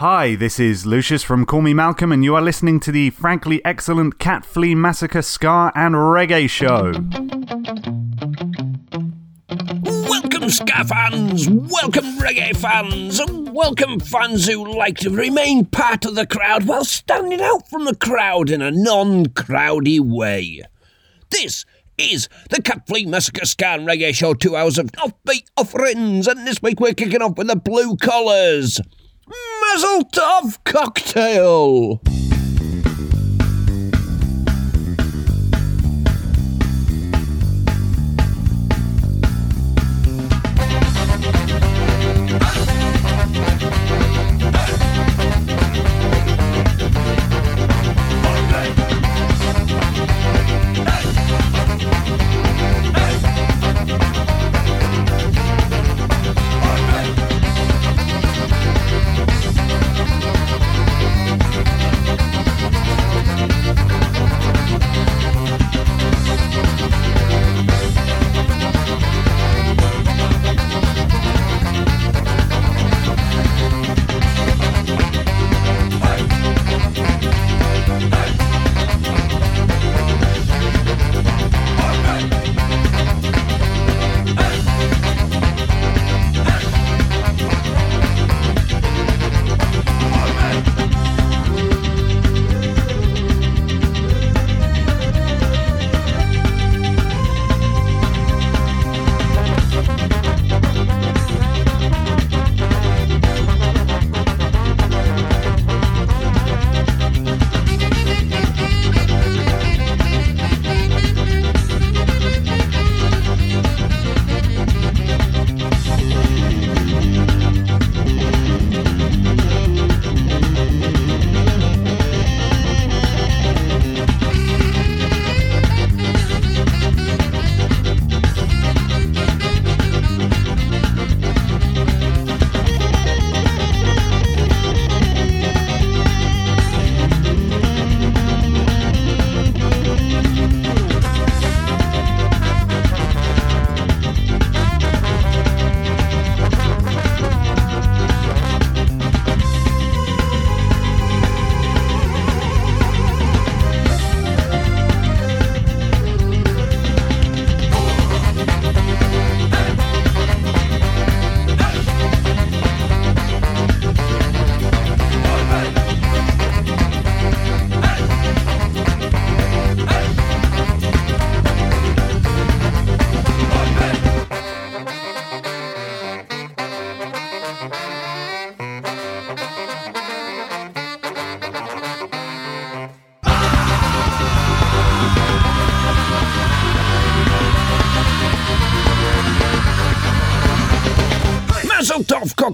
Hi, this is Lucius from Call Me Malcolm, and you are listening to the frankly excellent Cat Flea Massacre Ska and Reggae Show. Welcome, Ska fans! Welcome, reggae fans! And welcome, fans who like to remain part of the crowd while standing out from the crowd in a non crowdy way. This is the Cat Flea Massacre and Reggae Show, two hours of offbeat offerings, and this week we're kicking off with the Blue Collars. Mazel Tov Cocktail!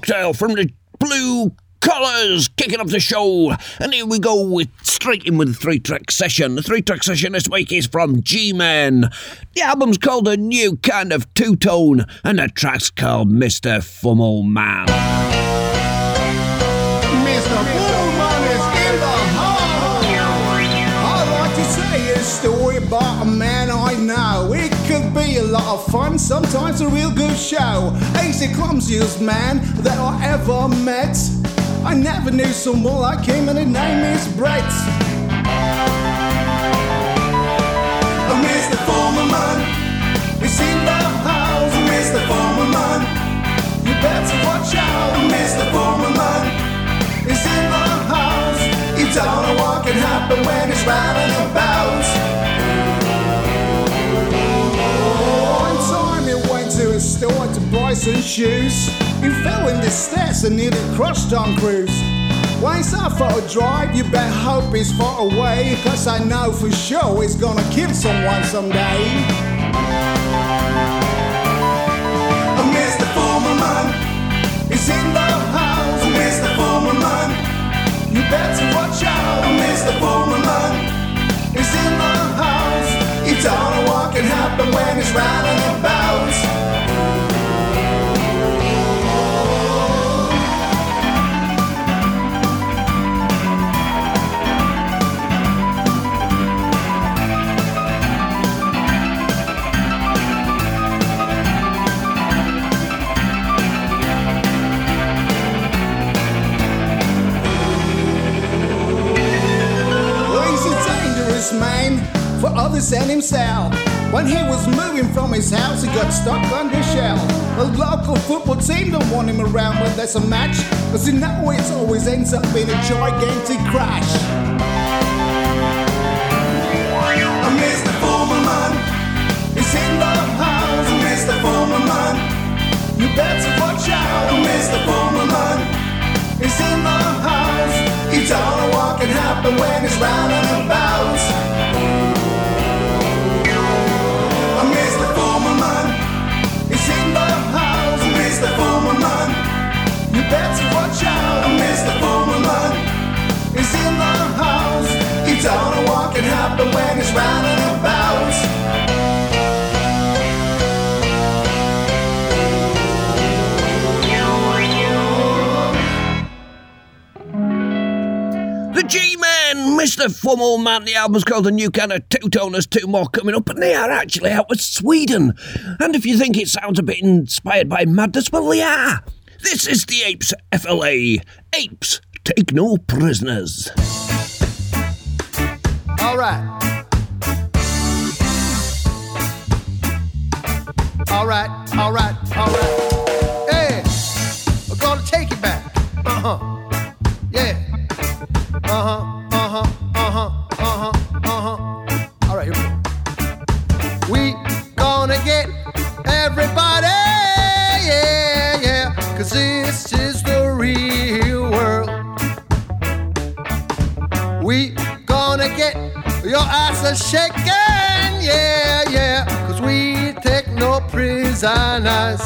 Cocktail from the Blue Collars kicking off the show. And here we go with straight in with the three track session. The three track session this week is from G Man. The album's called A New Kind of Two Tone, and the track's called Mr. Fummel Man. Lot of fun, sometimes a real good show. He's the clumsiest man that I ever met. I never knew someone like him, and his name is Brett. In the house. Foreman. You better watch out, in the house. You don't know what can happen when he's running about. Store to buy some shoes. He fell in the stairs and nearly crushed Tom Cruise. He's out for a drive, you better hope he's far away. Cause I know for sure he's gonna kill someone someday. Oh, Mr. Foreman is in the house, oh, Mr. Foreman. You better watch out, oh, Mr. Foreman is in the house. You don't what can happen when he's running about. Honest man for others and himself. When he was moving from his house, he got stuck on the shell. The local football team don't want him around when there's a match, cause you know it always ends up being a gigantic crash. Mr. Foreman is in the house, Mr. Foreman. You better watch out, Mr. Foreman is in the house. He don't know what can happen when he's rounding about. Mr. Foreman is in the house. You better watch out, is in the house. He don't know what happen when he's rounding about. G-Man, Mr. Fummel Man. The album's called The New Kind of Two Toners. Two more coming up, and they are actually out of Sweden. And if you think it sounds a bit inspired by madness, well, they are. This is the Apes FLA. Apes take no prisoners. All right. All right, all right, all right. Hey, we're gonna take it back. Uh huh. Yeah. Uh huh, uh huh, uh huh, uh huh, uh. All right, here we go. We gonna get everybody, yeah, yeah. Cause this is the real world. We gonna get your asses shaking, yeah, yeah. Cause we take no prisoners.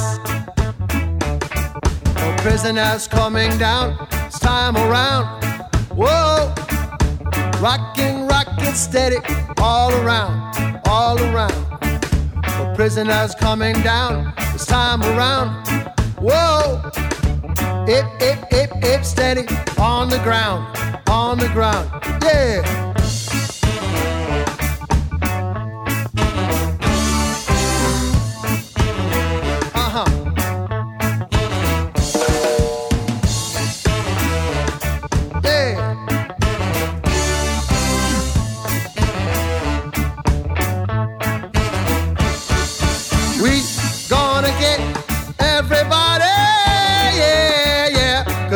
No prisoners coming down, it's time around. Whoa, rockin', rockin' steady, all around, all around. No prisoners coming down, it's time around. Whoa, Ip, ip, ip, ip, steady on the ground, on the ground. Yeah.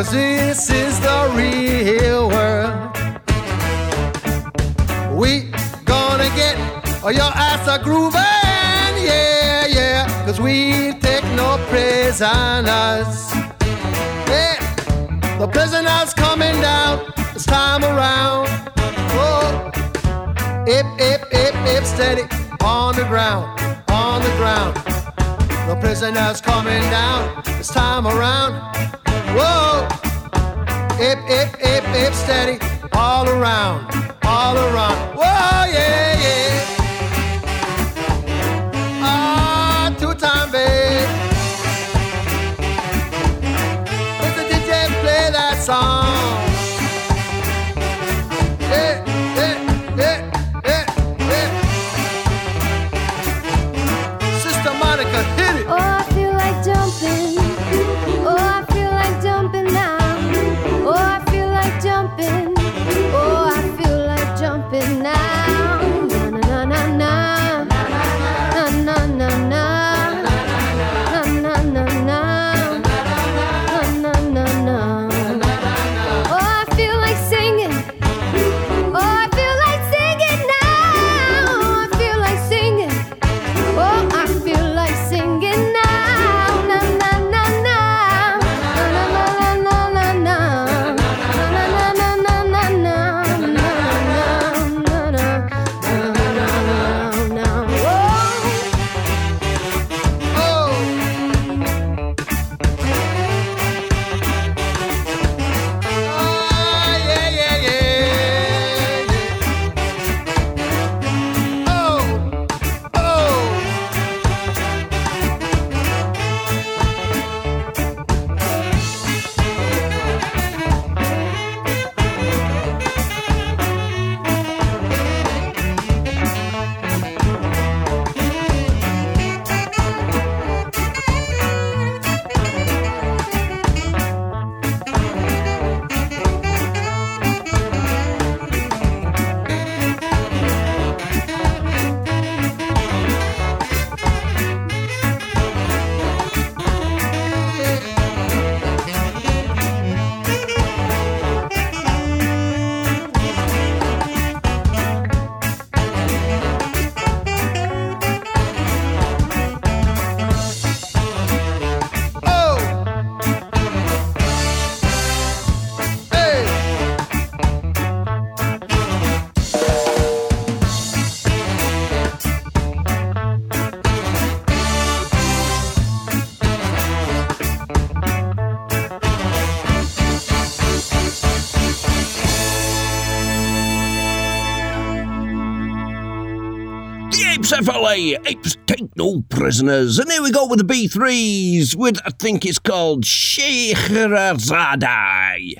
Cause this is the real world. We gonna get your ass a grooving, yeah, yeah, cause we take no prisoners. Yeah, the prisoners coming down, it's time around. Oh, ip, ip, ip, ip, steady on the ground, on the ground. The prisoners coming down, it's time around. Whoa, ip, ip, ip, ip, steady all around, all around. Whoa, yeah. FLA, apes take no prisoners. And here we go with the B3s with, I think it's called Shehrazadai.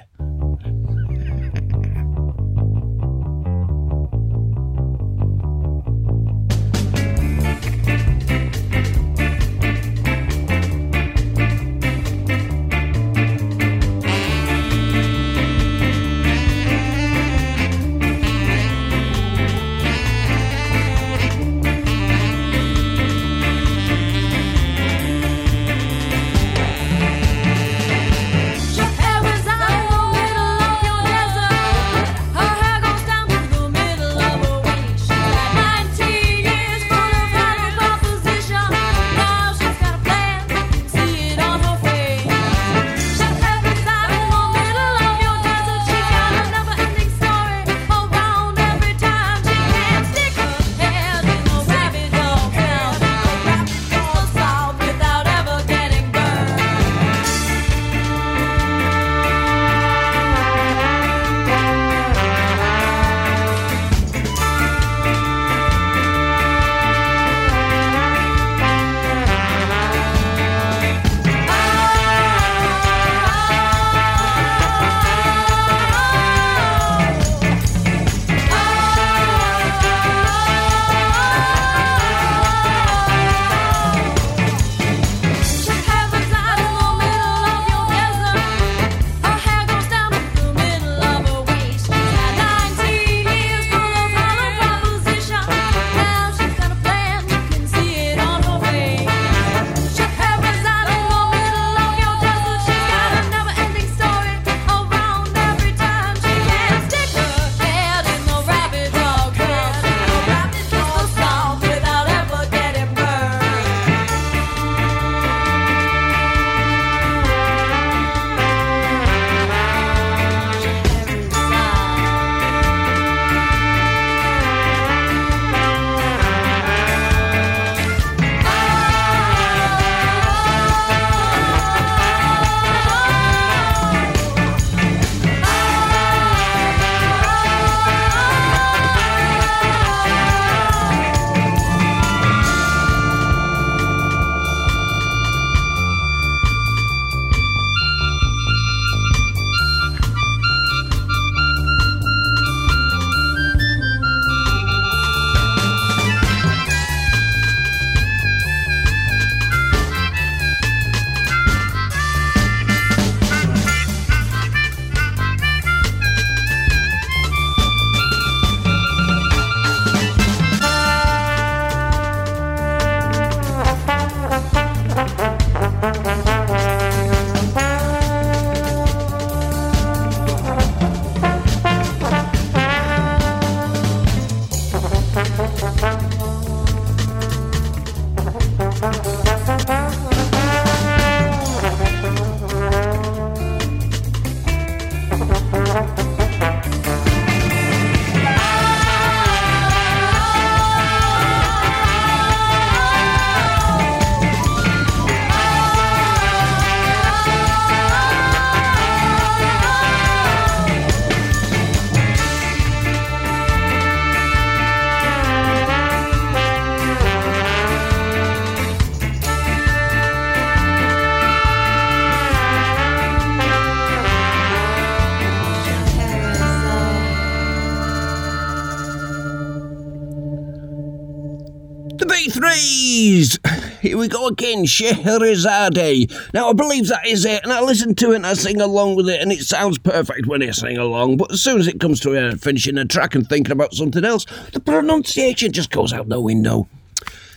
We go again, Scheherazade. Now, I believe that is it, and I listen to it and I sing along with it, and it sounds perfect when I sing along, but as soon as it comes to uh, finishing a track and thinking about something else, the pronunciation just goes out the window.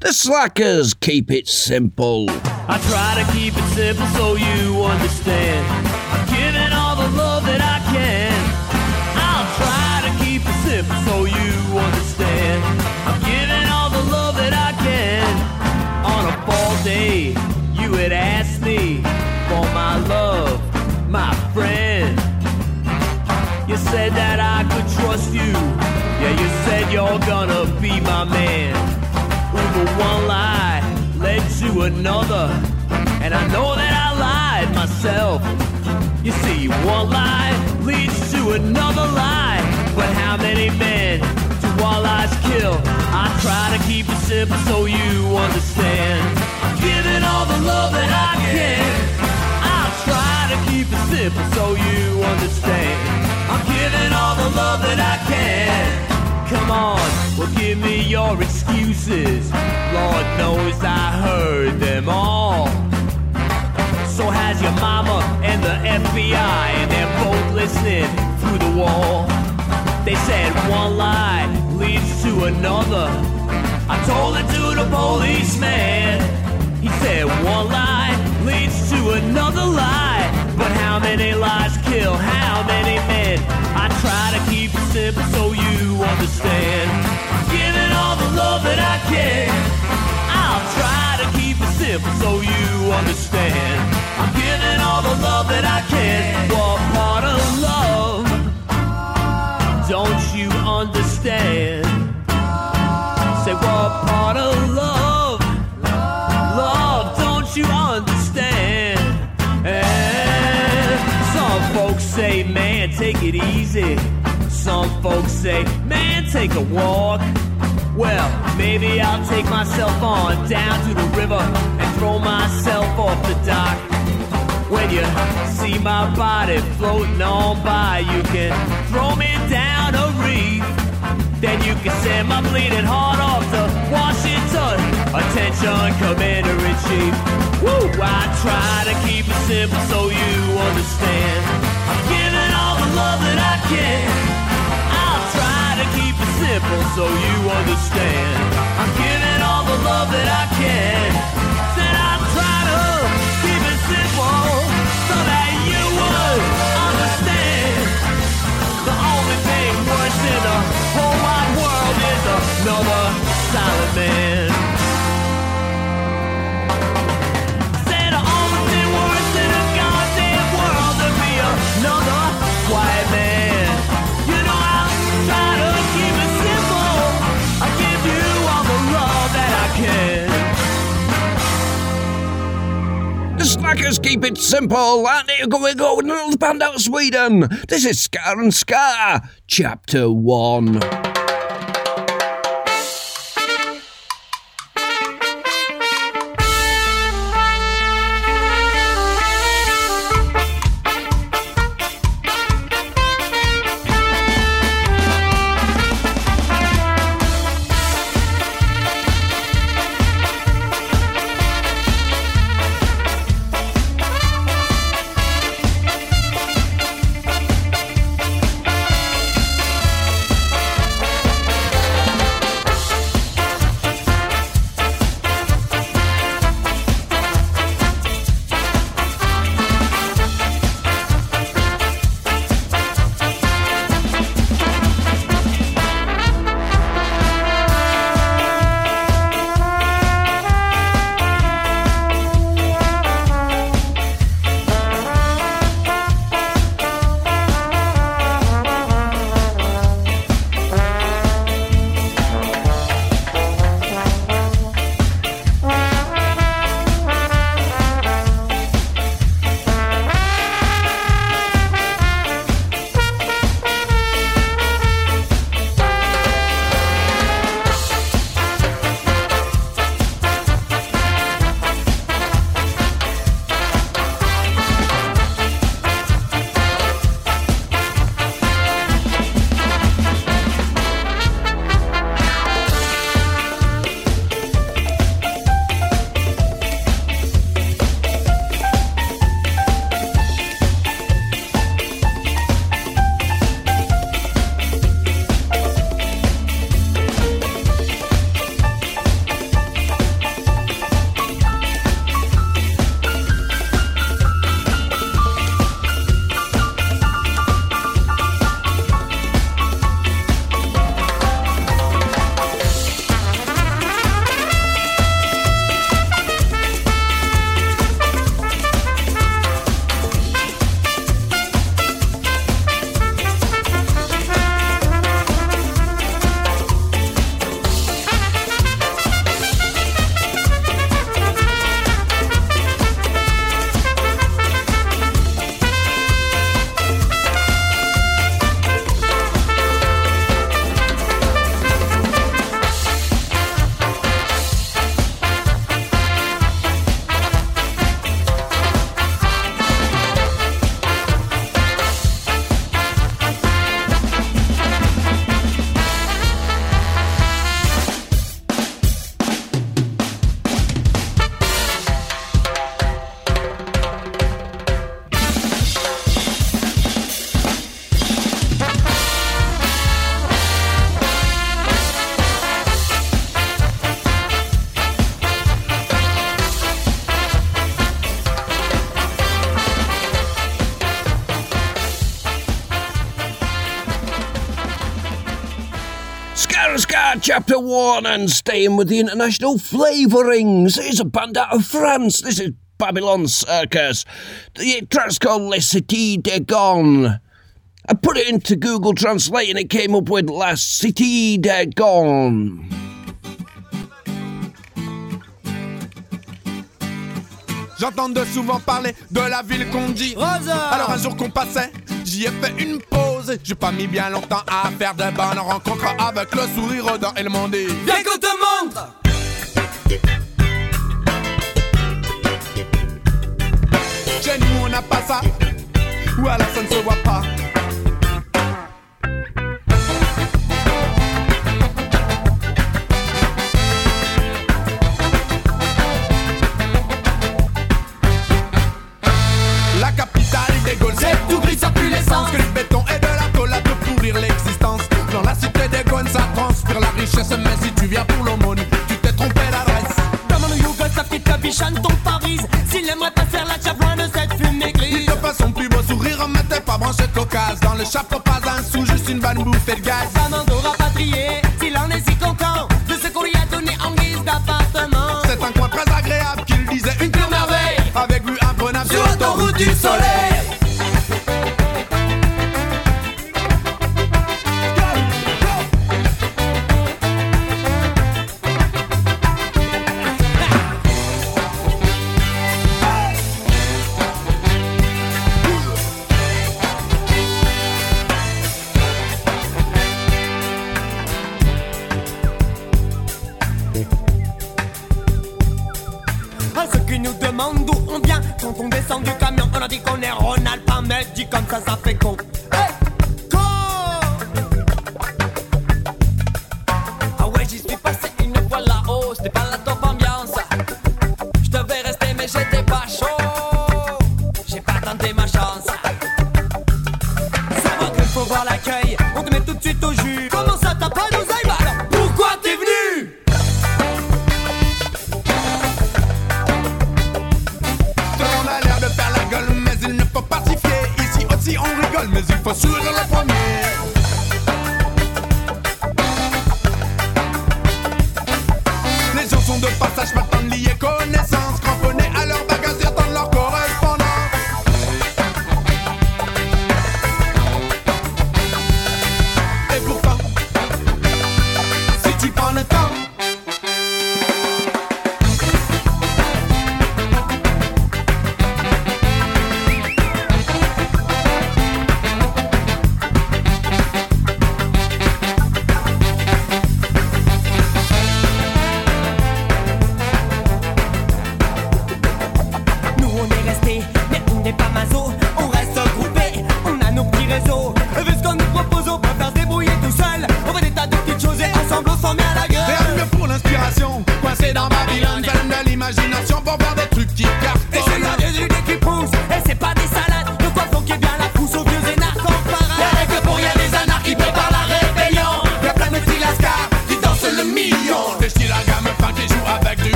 The slackers keep it simple. I try to keep it simple so you understand. I'm giving all the love that I can. You're gonna be my man. But one lie led to another. And I know that I lied myself. You see, one lie leads to another lie. But how many men do walleyes kill? I try to keep it simple so you understand. I'm giving all the love that I can. I'll try to keep it simple so you understand. I'm giving all the love that I can. Come on, well give me your excuses. Lord knows I heard them all. So has your mama and the FBI, and they're both listening through the wall. They said one lie leads to another. I told it to the policeman. He said one lie leads to another lie. But how many lies kill how many men? I try to keep it simple so you understand. I'm giving all the love that I can. I'll try to keep it simple so you understand. I'm giving all the love that I can. What part of love don't you understand? Say what part of love, love don't you understand? Say, man, take it easy. Some folks say, man, take a walk. Well, maybe I'll take myself on down to the river and throw myself off the dock. When you see my body floating on by, you can throw me down a reef. Then you can send my bleeding heart off to Washington. Attention, Commander in Chief. Woo! I try to keep it simple so you understand. I'm giving all the love that I can. I'll try to keep it simple so you understand. I'm giving all the love that I can. Said I'll try to keep it simple so that you would understand. The only thing worse in the whole wide world is another silent man. The keep it simple, and here we go with another band out of Sweden. This is Scar and Scar, Chapter 1. One and staying with the International Flavourings. It's a band out of France. This is Babylon Circus. The track's called Les Cités de Gone. I put it into Google Translate and it came up with La Cité de Gone. J'entends de souvent parler de la ville qu'on dit. Rosa. Alors un jour qu'on passait, j'y ai fait une J'ai pas mis bien longtemps à faire de bonnes rencontres avec le sourire aux dents et le monde. Est... Viens qu'on te montre! Chez nous, on n'a pas ça. Ou à ça ne se voit pas.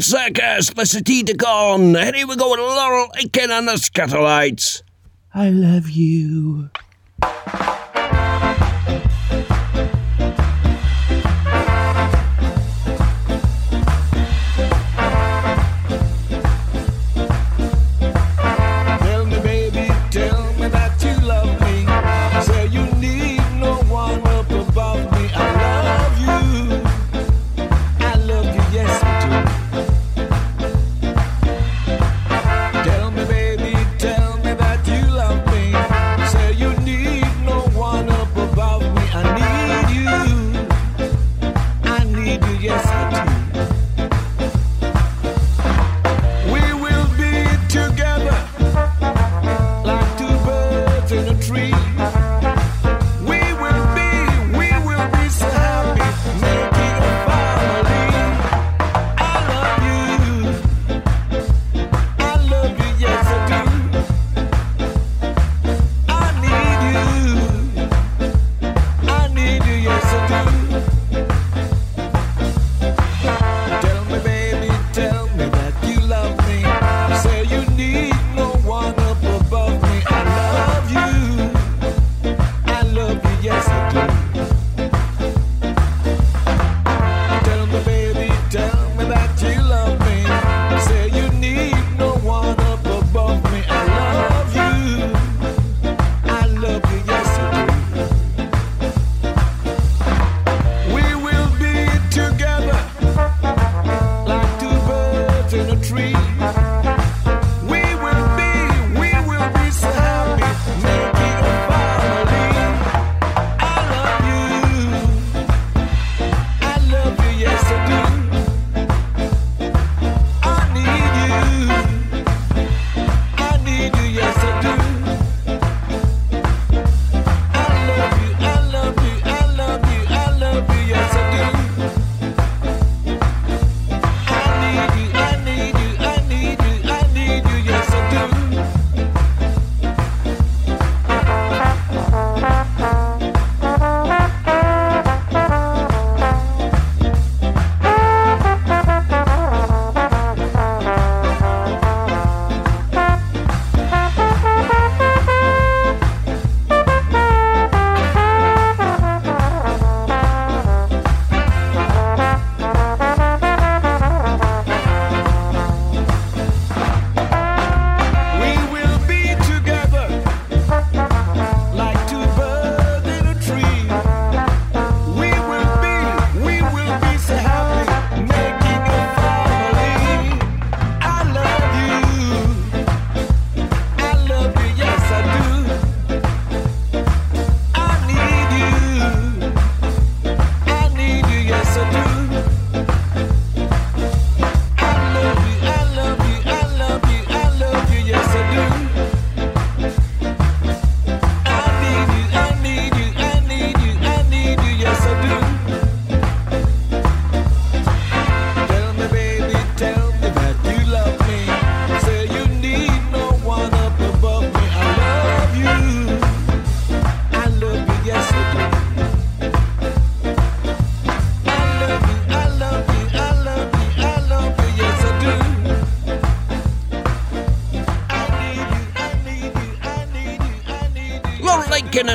Golden Circus, the Satiricon. Here we go with Laurel Aitken and the Skatalites. I love you.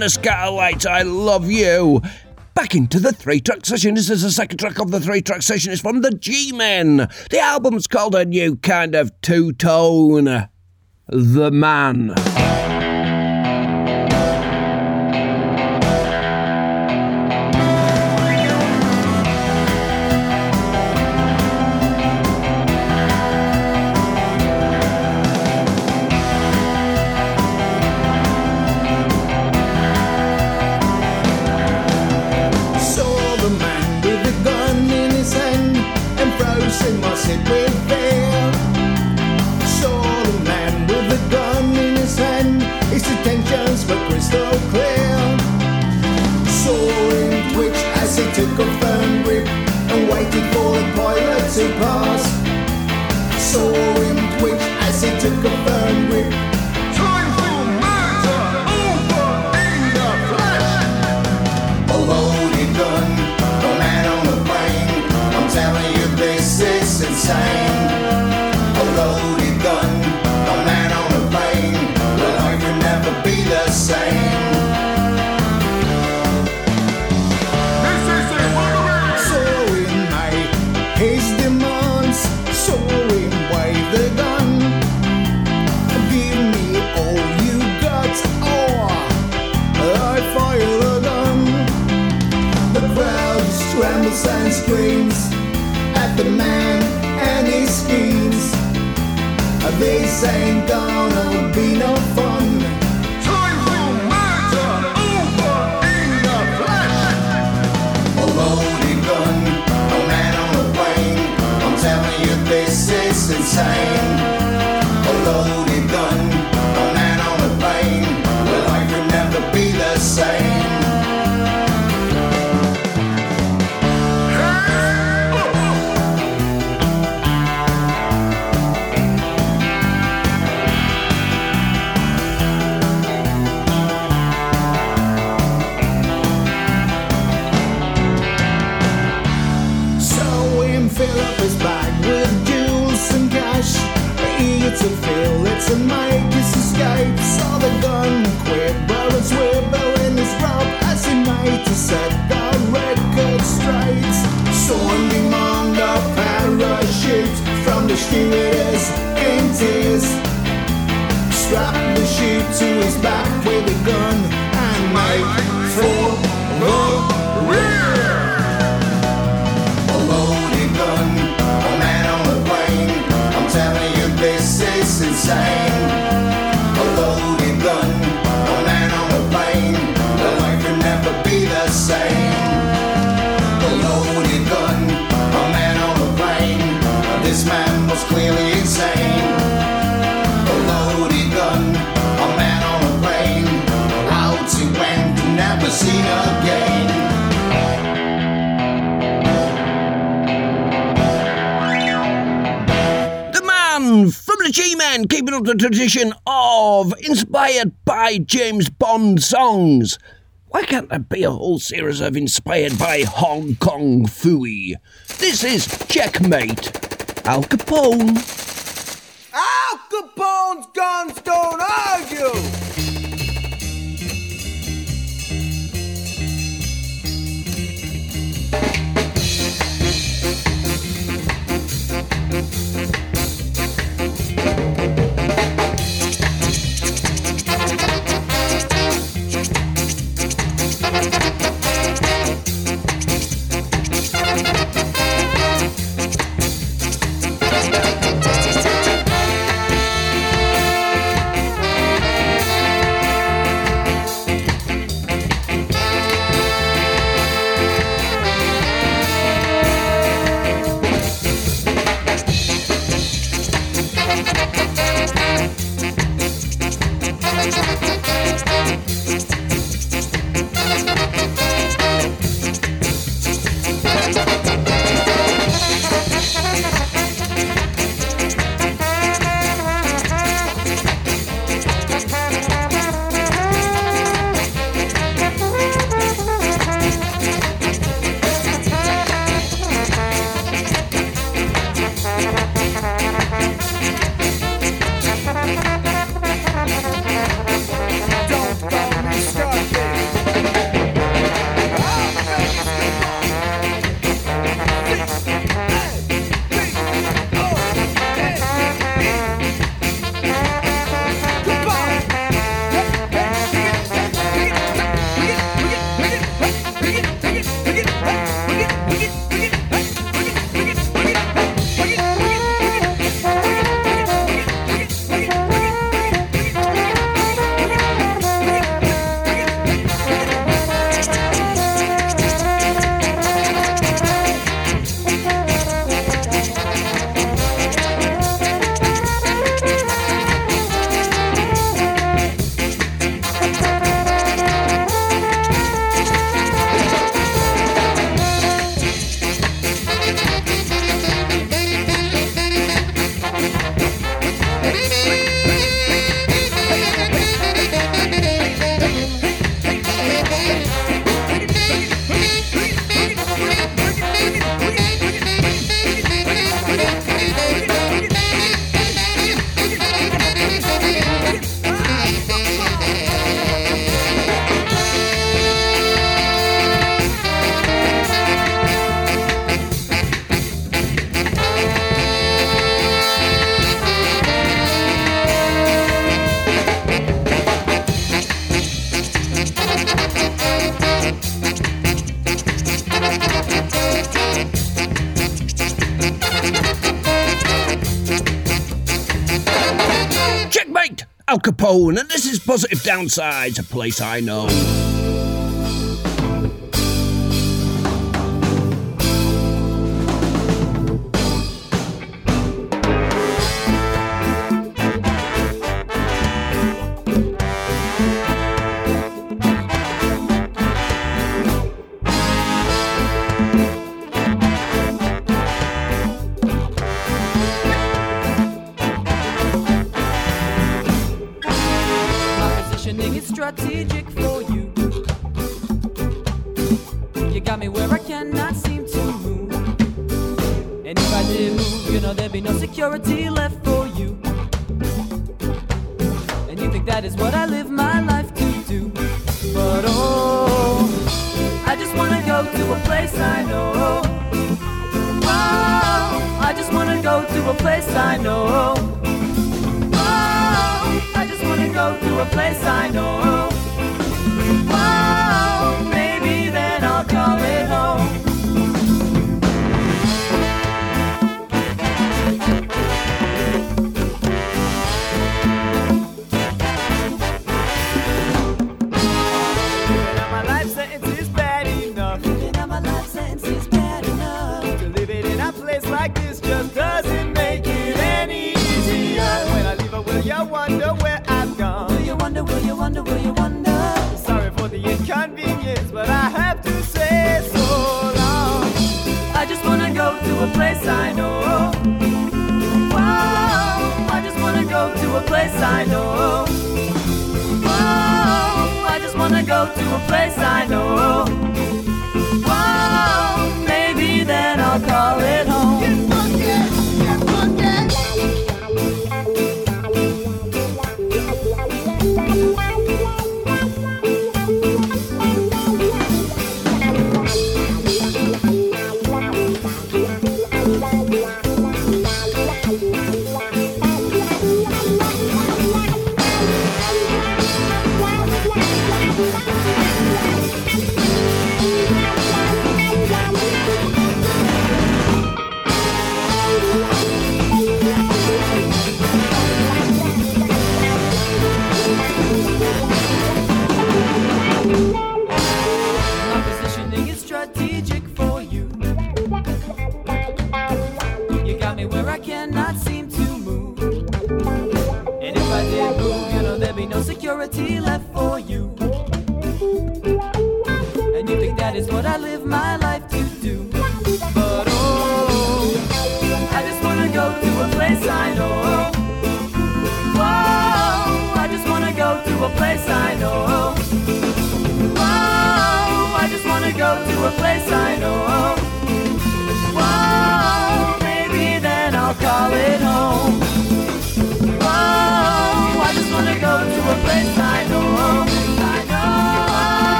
And the Skatalites, I love you. Back into the three track session. This is the second track of the three track session. It's from the G Men. The album's called A New Kind of Two Tone. The Man. Ain't gonna be no fun. Murder over in. A loaded gun, a man on a plane. This is insane. The in tears. Strap the chute to his back with a gun and make for the rear. A loaded gun, a man on a plane. I'm telling you, this is insane. Seen again. The man from the G Men, keeping up the tradition of inspired by James Bond songs. Why can't there be a whole series of inspired by Hong Kong Phooey? This is Checkmate. Al Capone. Al Capone's guns don't argue. Thank phone, and this is Positive Downsides, a place I know. ever wonder where I've gone? Will you wonder, will you wonder, will you wonder? Sorry for the inconvenience, but I have to say so long. I just wanna go to a place I know. Wow, I just wanna go to a place I know. Wow, I just wanna go to a place I know.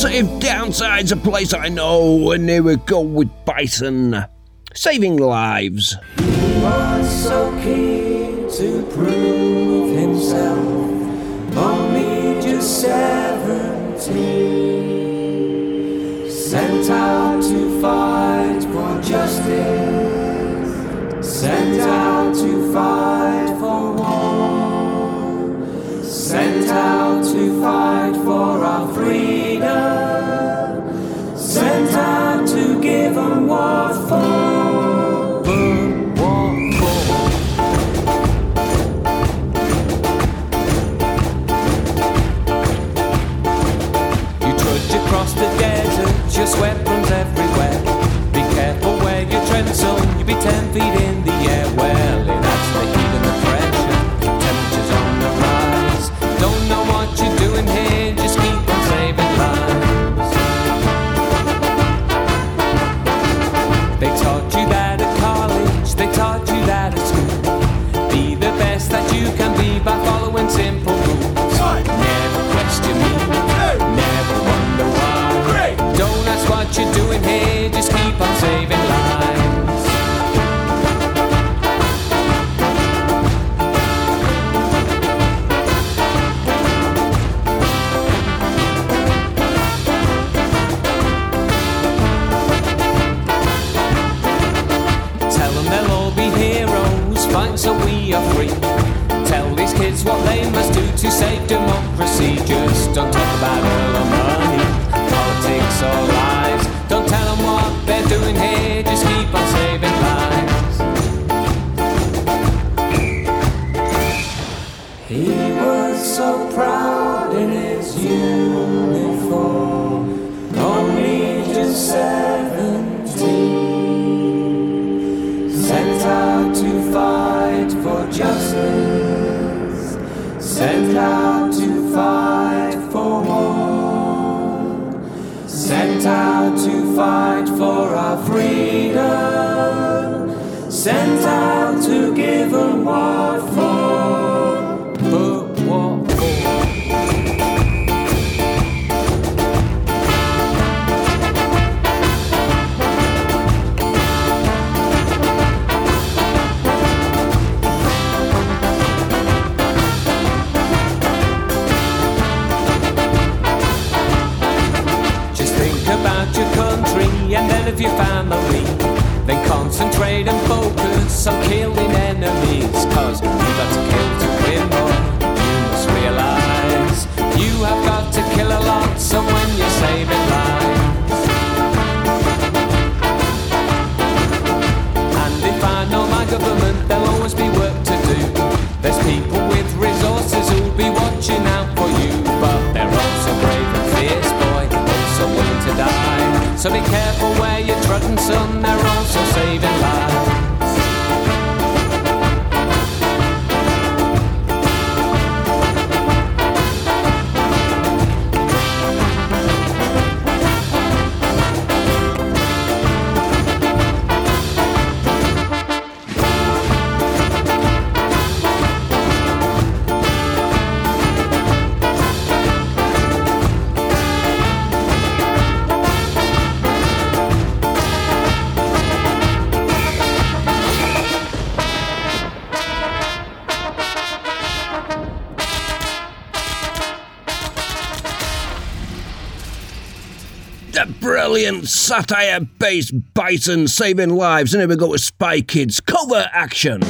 positive downsides a place I know, and here we go with Bison saving lives. He was so keen to prove himself. what you're doing here, just keep on saving lives. Tell them they'll all be heroes, fight so we are free. Tell these kids what they must do to save democracy, just don't talk about it. Just keep on saving lives. He was so proud in his uniform, only just seventeen. Sent out to fight for justice, sent out to fight for war, sent out to fight for our freedom, sent out to give them what. So be careful where you're trudging, son. They're also saving lives. satire based bison saving lives, and here we go with Spy Kids cover action.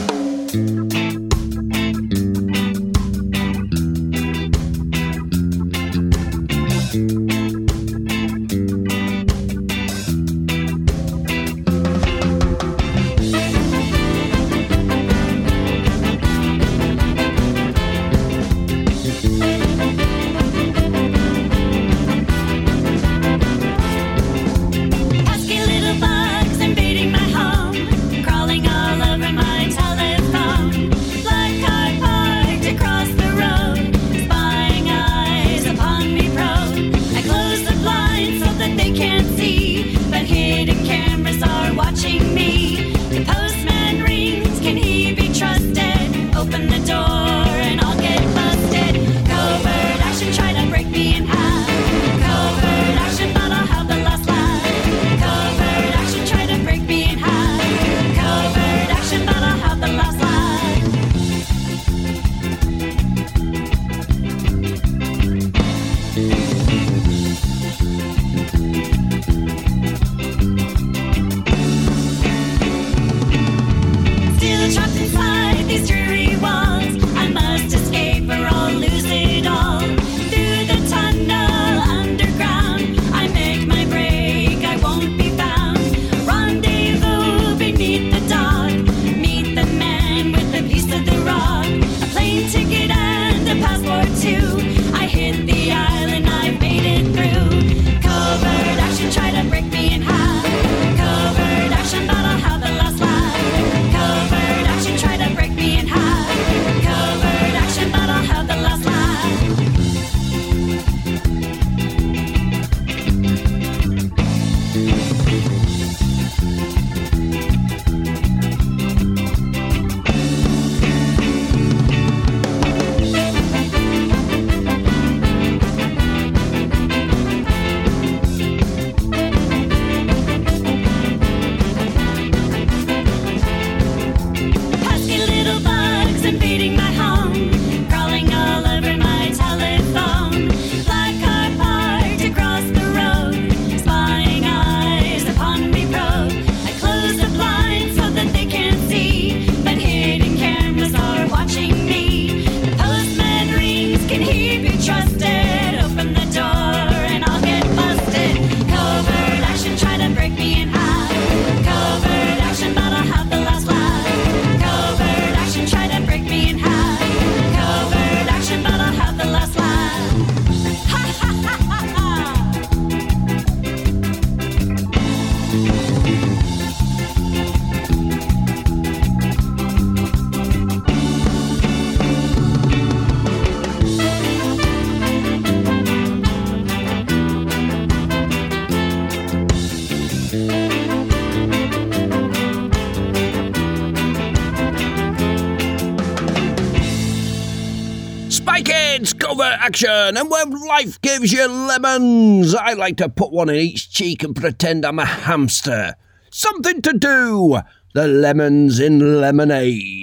Action, and when life gives you lemons, I like to put one in each cheek and pretend I'm a hamster. Something to do. The lemons in lemonade.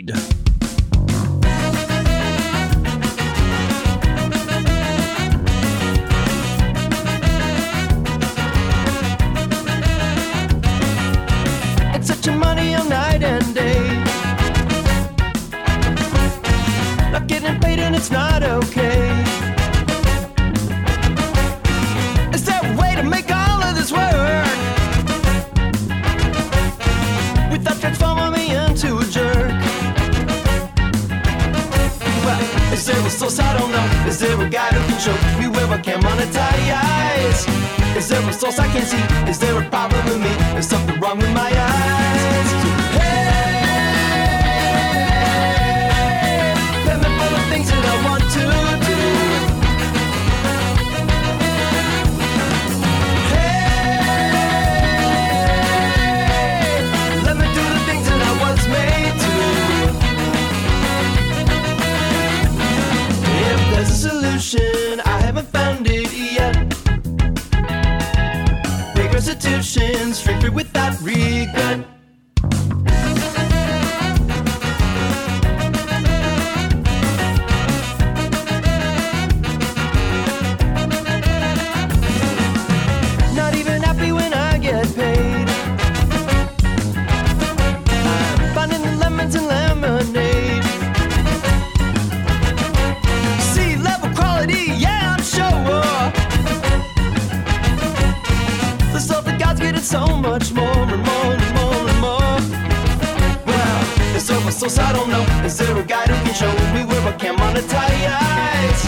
I don't know? Is there a guide who can show me where I can monetize?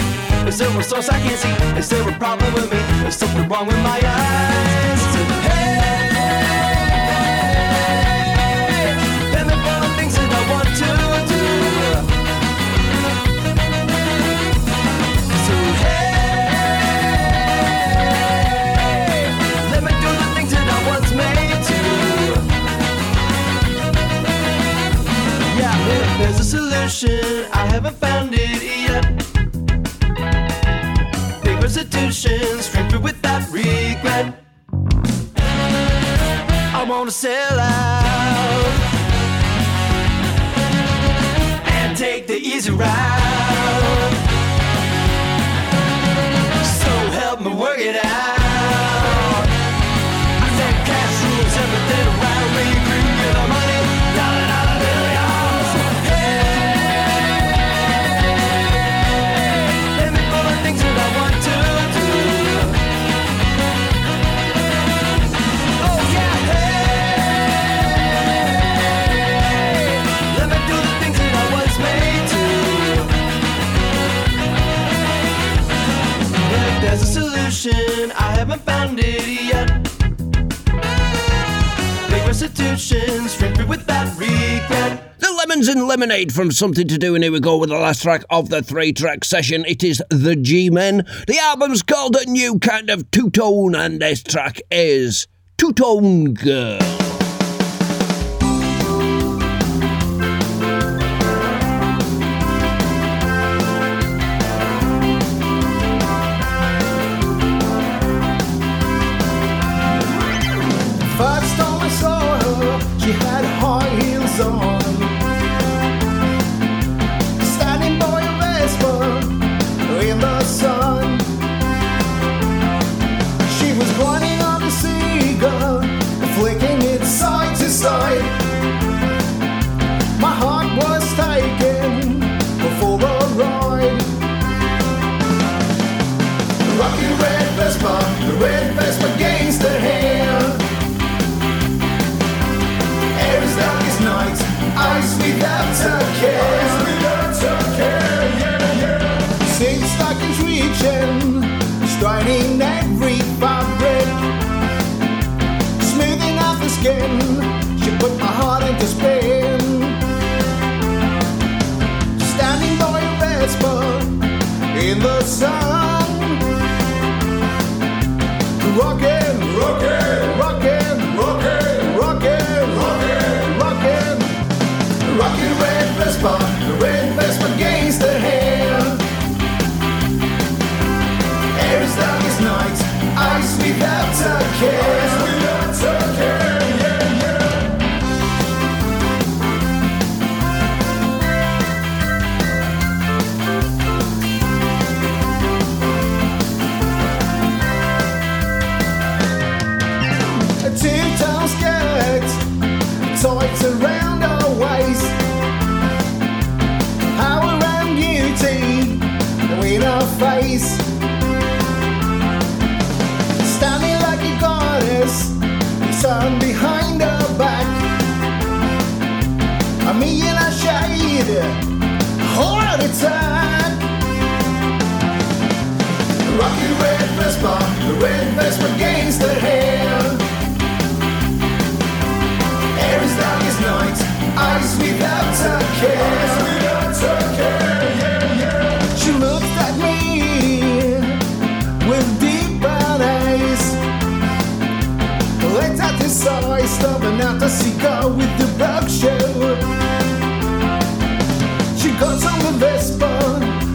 Is there a source I can't see? Is there a problem with me? Is something wrong with my eyes? Hey, solution, I haven't found it yet. Big restitutions, free food without regret. I wanna sell out and take the easy route. So help me work it out. Solution, I haven't found it yet. Big restitutions, free regret. The Lemons in Lemonade from Something to Do, and here we go with the last track of the three track session. It is The G Men. The album's called A New Kind of Two Tone, and this track is Two Tone Girl. Face. Standing like a goddess, sun behind her back. A million a shade, heart attack. Rocky red Vespa, the red Vespa gains the hand. Air is dark as night, ice without a care. A cigar with the back show. She got on the Vespa,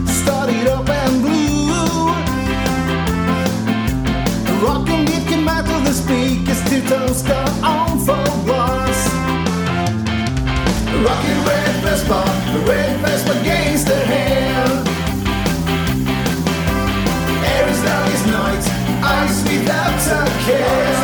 started up and blew. Rocking it came out of the speakers, two tones got on for blast. Rocking red Vespa, the red Vespa gains the hand. Air is dark as night, ice without a care.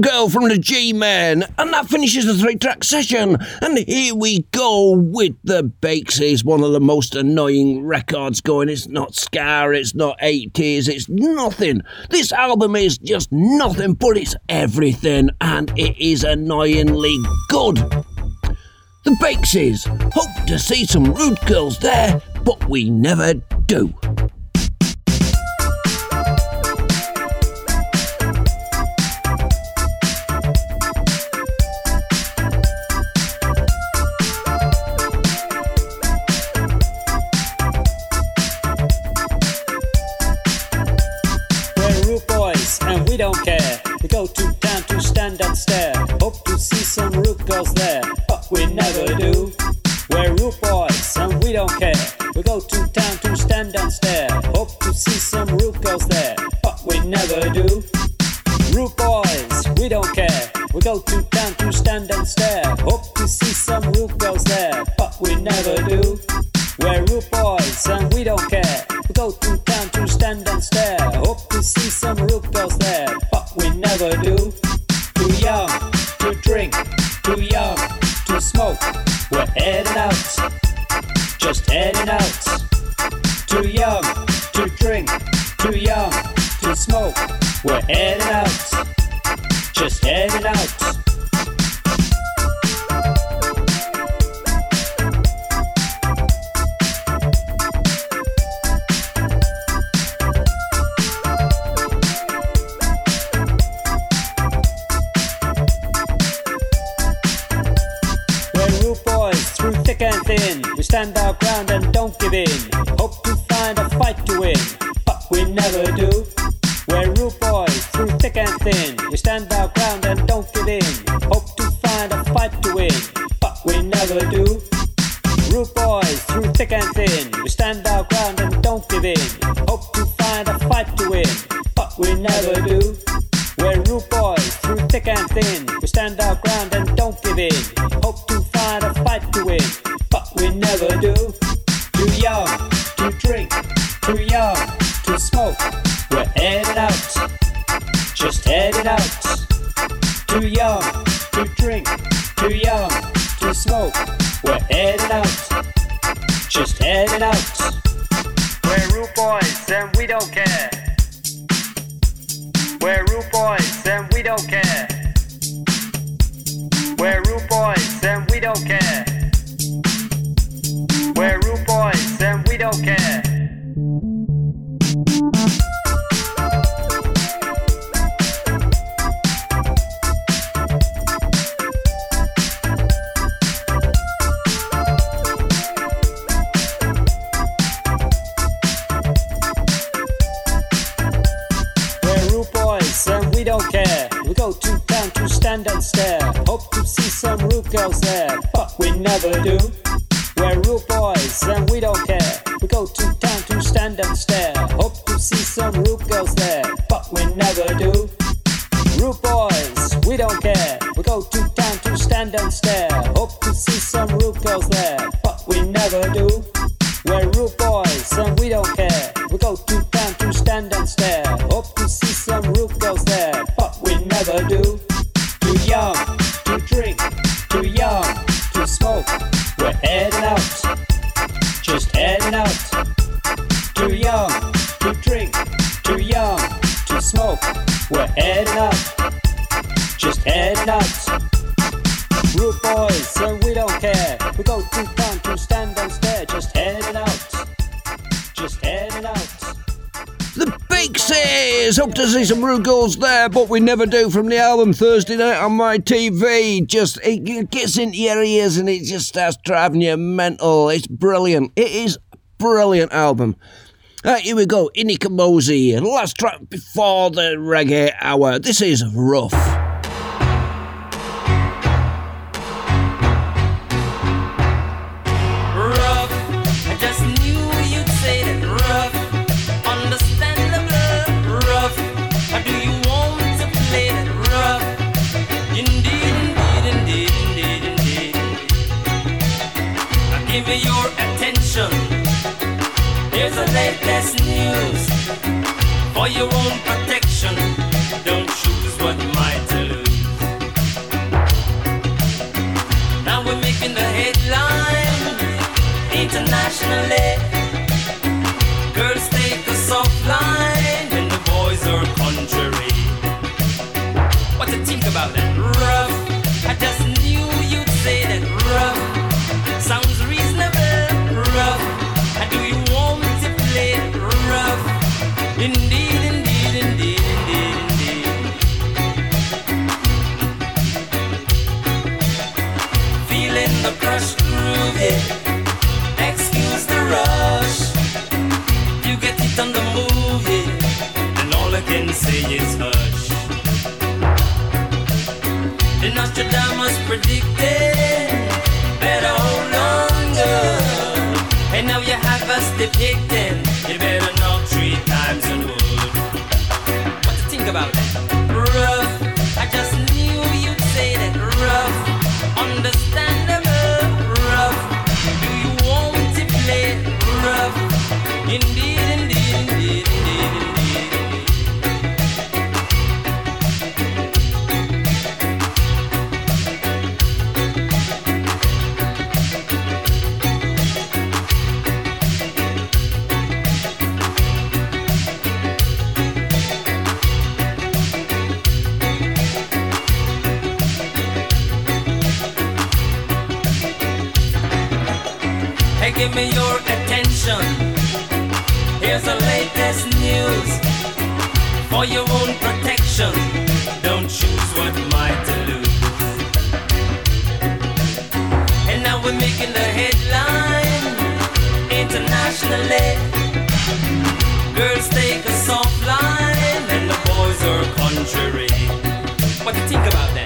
Girl from the G Men, and that finishes the three track session. And here we go with the Bakes. Is one of the most annoying records going. It's not Ska, it's not 80s, it's nothing. This album is just nothing, but it's everything, and it is annoyingly good. The Bakeses hope to see some rude girls there, but we never do. We're rude boys and we don't care. We go to town to stand and stare. Hope to see some we go to town to stand and stare. Hope to see some rude girls there, but we never do. Rude boys, we don't care. We go to town to stand and stare. Smoke. We're heading out, We stand our ground and don't give in. Hope to find a fight to win, but we never do. We're rude boys through thick and thin. We stand our ground and don't give in. Hope to find a fight to win, but we never do. Too young to drink, too young to smoke. We're headed out, just headed out. Too young to drink, too young to smoke just headed out. we never do from the album Thursday night on my TV. Just it gets into your ears and it just starts driving you mental. It's brilliant. It is a brilliant album. Right, here we go, Ini Kamoze last track before the reggae hour. This is rough. Ik You Girls take a soft line and the boys are contrary. What do you think about that?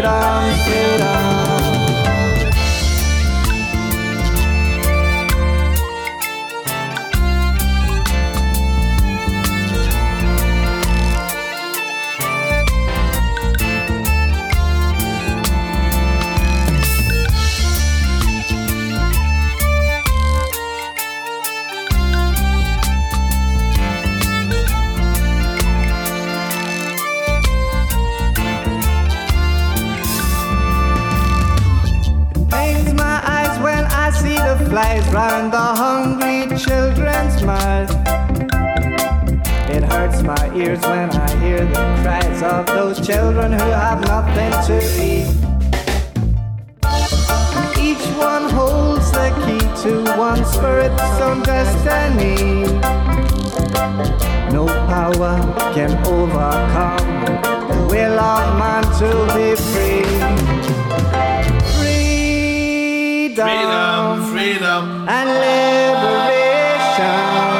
Freedom, freedom, ears when I hear the cries of those children who have nothing to eat. Each one holds the key to one spirit's own destiny. No power can overcome the will of man to be free freedom, freedom, and liberation.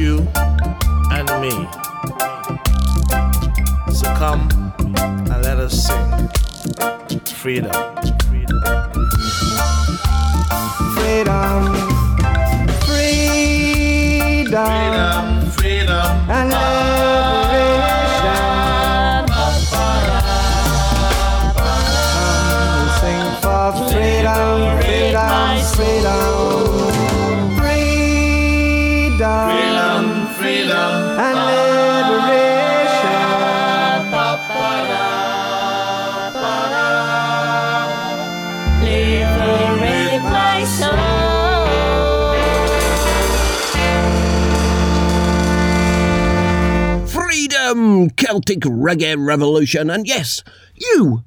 you and me. So come and let us sing. Freedom. Celtic reggae revolution. And yes, you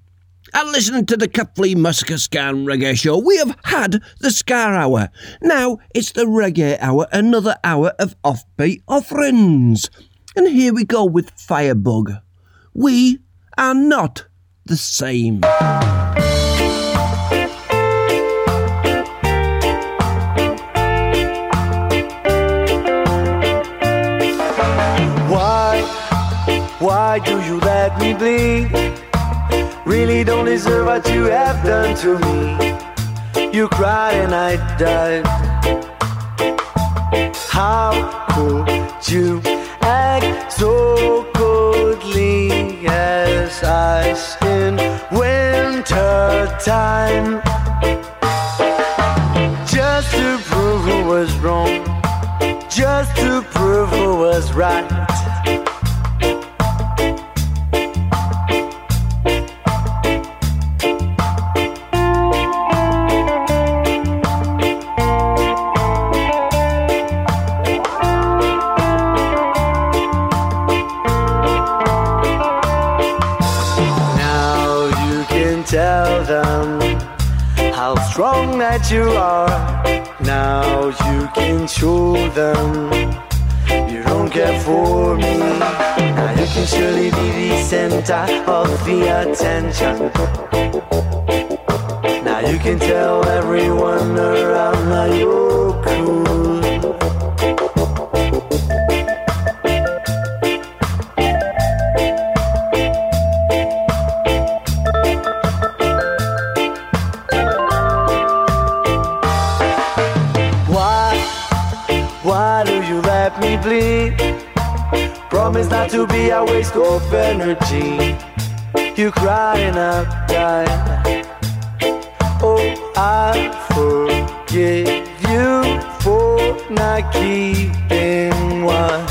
are listening to the Cuffley Massacre Ska and Reggae Show. We have had the Ska Hour. Now it's the Reggae Hour, another hour of offbeat offerings. And here we go with Firebug. We are not the same. Why do you let me bleed? Really don't deserve what you have done to me. You cried and I died. How could you act so coldly as ice in winter time? Just to prove who was wrong, just to prove who was right. You are. Now you can show them you don't care for me. Now you can surely be the center of the attention. Now you can tell everyone around that you're Promise not to be a waste of energy. You cry and I die. Oh, I forgive you for not keeping what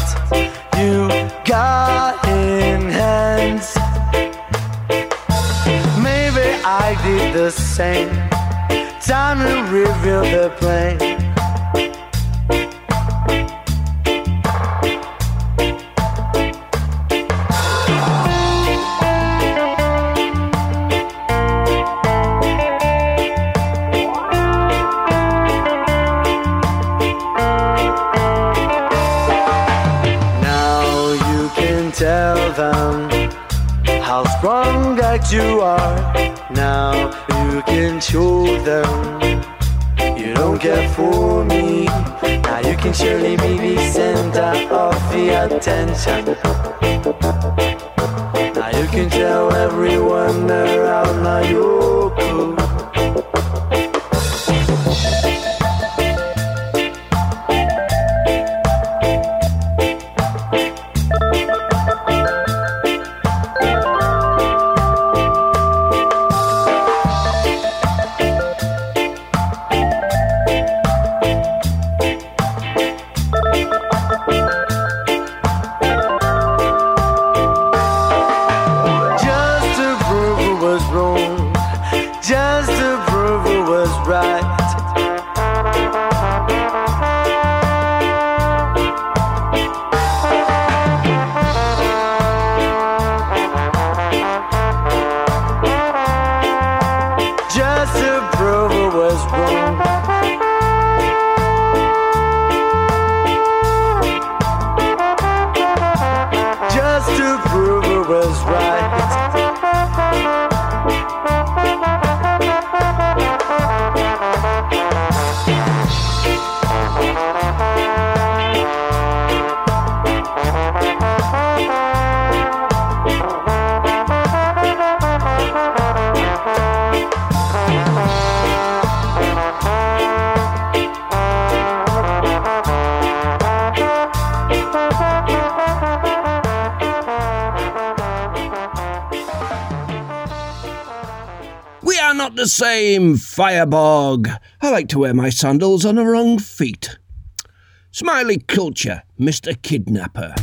you got in hands. Maybe I did the same. Time to reveal the plan. You are. Now you can show them you don't care for me. Now you can surely be the center of the attention. Now you can tell everyone around now you're same, Firebog. I like to wear my sandals on the wrong feet. Smiley Culture, Mr. Kidnapper.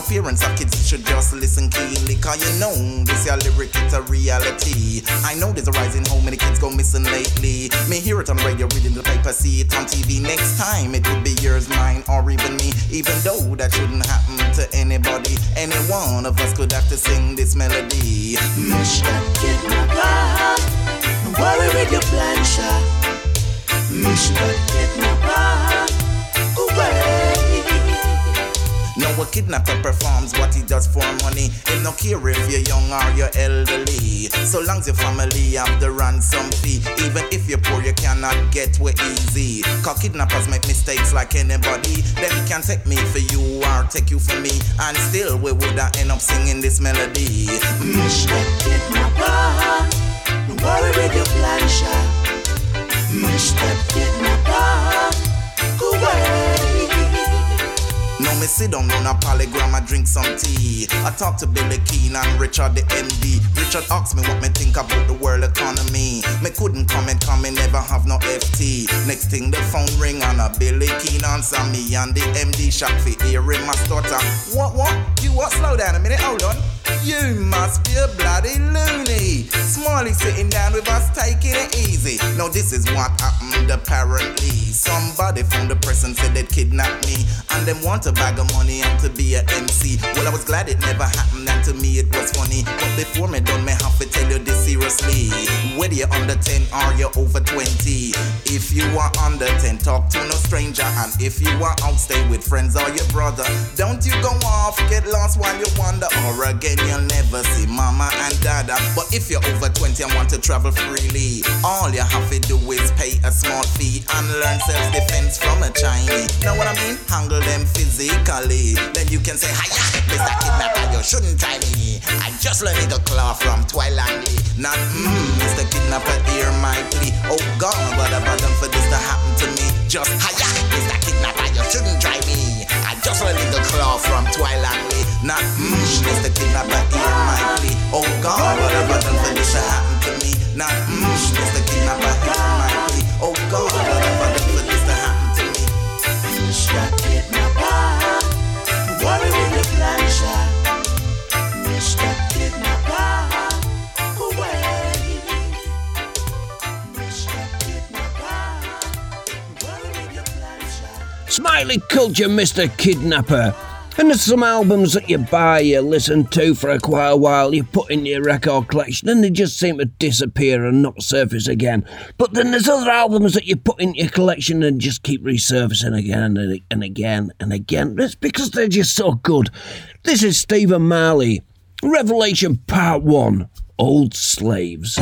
Interference of kids should just listen keenly. Cause you know this your lyric, it's a reality. I know there's a rising home, many kids go missing lately. Me hear it on the radio, reading the paper, see it on TV. Next time it would be yours, mine, or even me. Even though that shouldn't happen to anybody. Any one of us could have to sing this melody. Mr. Kidnapper, don't worry with your plan, sir. Mr. Kidnapper, away. No, a kidnapper performs what he does for money. It no care if you're young or you're elderly. So long as your family have the ransom fee. Even if you're poor, you cannot get way easy. Cause kidnappers make mistakes like anybody. Them can take me for you or take you for me. And still we would end up singing this melody. Mr. Kidnapper, don't worry with your plan. Mr. Kidnapper, away. Now me sit down on a polygram, I drink some tea. I talk to Billy Keane and Richard the MD. Richard asked me what me think about the world economy. Me couldn't comment, cause me never have no FT. Next thing the phone ring and a Billy Keane answer me and the MD shock for hearing my stutter. What, what? You what? Slow down a minute, hold on. You must be a bloody loony. Smiley sitting down with us taking it easy. Now this is what happened apparently. Somebody from the prison said they'd kidnap me. And them want a bag of money and to be a MC. Well, I was glad it never happened and to me it was funny. But before me done, me have to tell you this seriously. Whether you're under 10 or you're over 20. If you are under 10, talk to no stranger. And if you are out, stay with friends or your brother. Don't you go off, get lost while you wander. Or again, you'll never see mama and dada. But if you're over 20 and want to travel freely, all you have to do is pay a small fee and learn self-defense from a Chinese. Know what I mean? Handle them physically. Then you can say, Hiya, Mr. Kidnapper, you shouldn't try me. I just learned the claw from Twilight. Not, mmm, Mr. Kidnapper, hear my plea. Oh God, what have I for this to happen to me? Just, Hiya, Mr. Kidnapper, you shouldn't try me. I just learned the claw from Twilight. Not, mmm, Mr. Kidnapper, hear my plea. Oh God, what have I for this to happen to me? Not, mmm, Mr. Kidnapper, hear my plea. Oh God, what have I done Smiley Culture, Mr. Kidnapper. And there's some albums that you buy, you listen to for a quite a while, you put in your record collection, and they just seem to disappear and not surface again. But then there's other albums that you put in your collection and just keep resurfacing again and, and again and again. It's because they're just so good. This is Stephen Marley, Revelation Part 1 Old Slaves.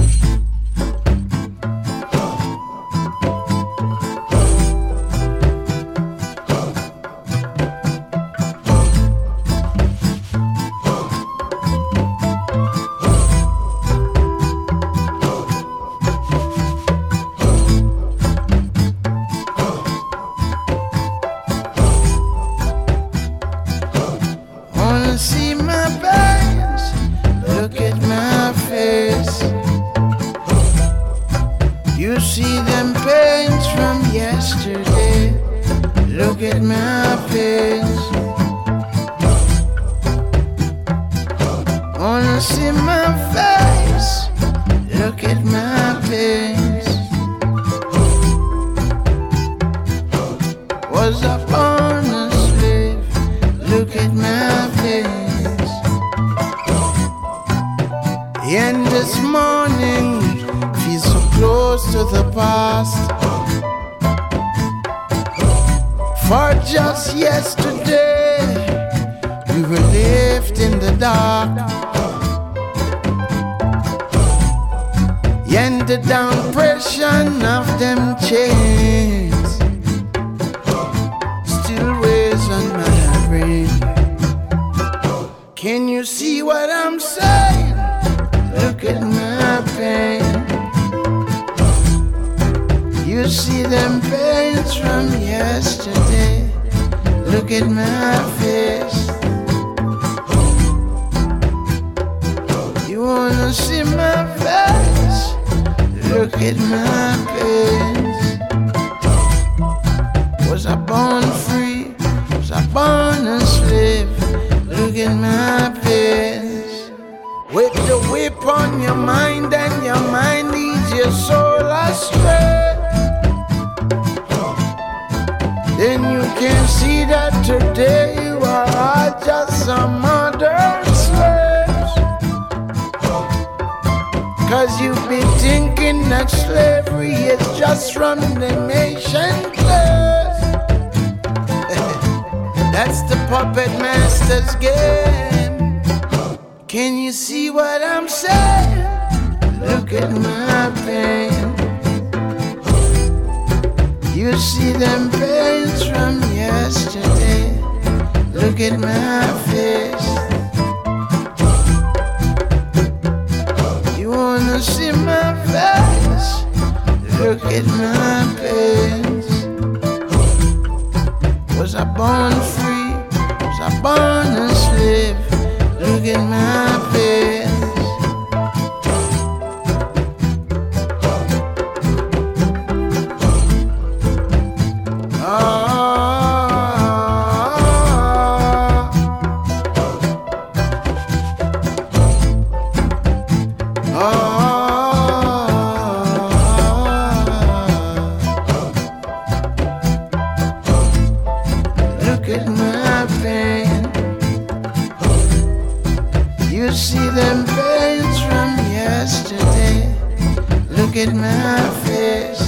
get my fish.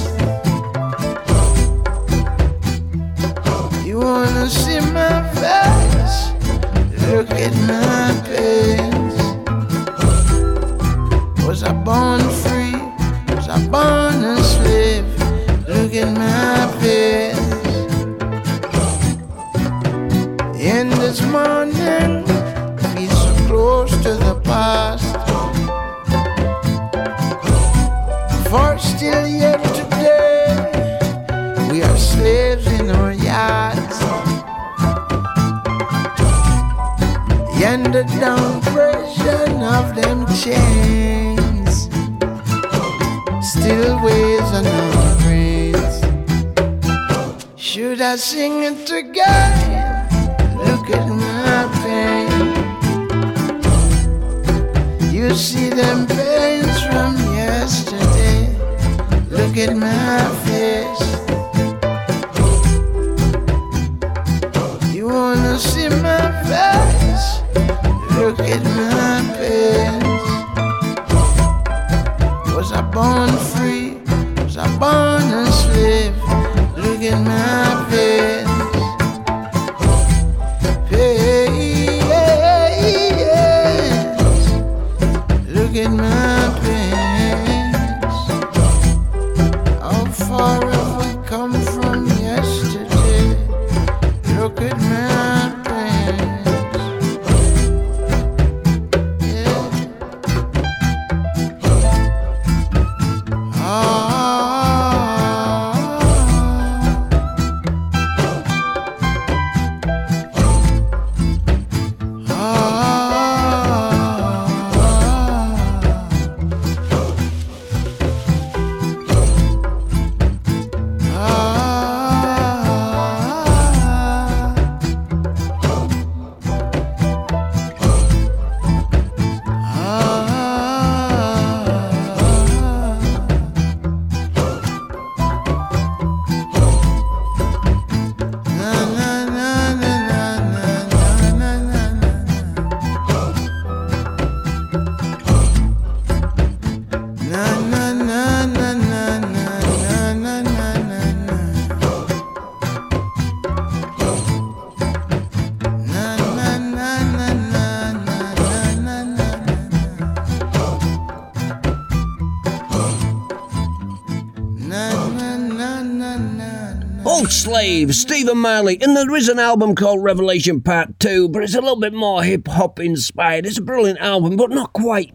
Stephen Marley, and there is an album called Revelation Part 2, but it's a little bit more hip hop inspired. It's a brilliant album, but not quite.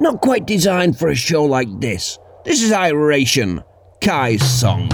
Not quite designed for a show like this. This is Iration, Kai's song.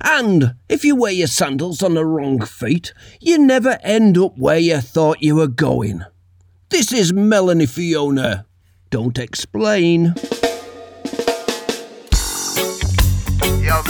And if you wear your sandals on the wrong feet, you never end up where you thought you were going. This is Melanie Fiona. Don't explain. Yo,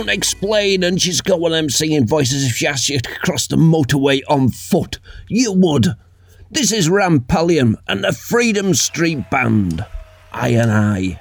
don't explain, and she's got one of them singing voices if she asked you to cross the motorway on foot. You would. This is Rampalium and the Freedom Street Band. I and I.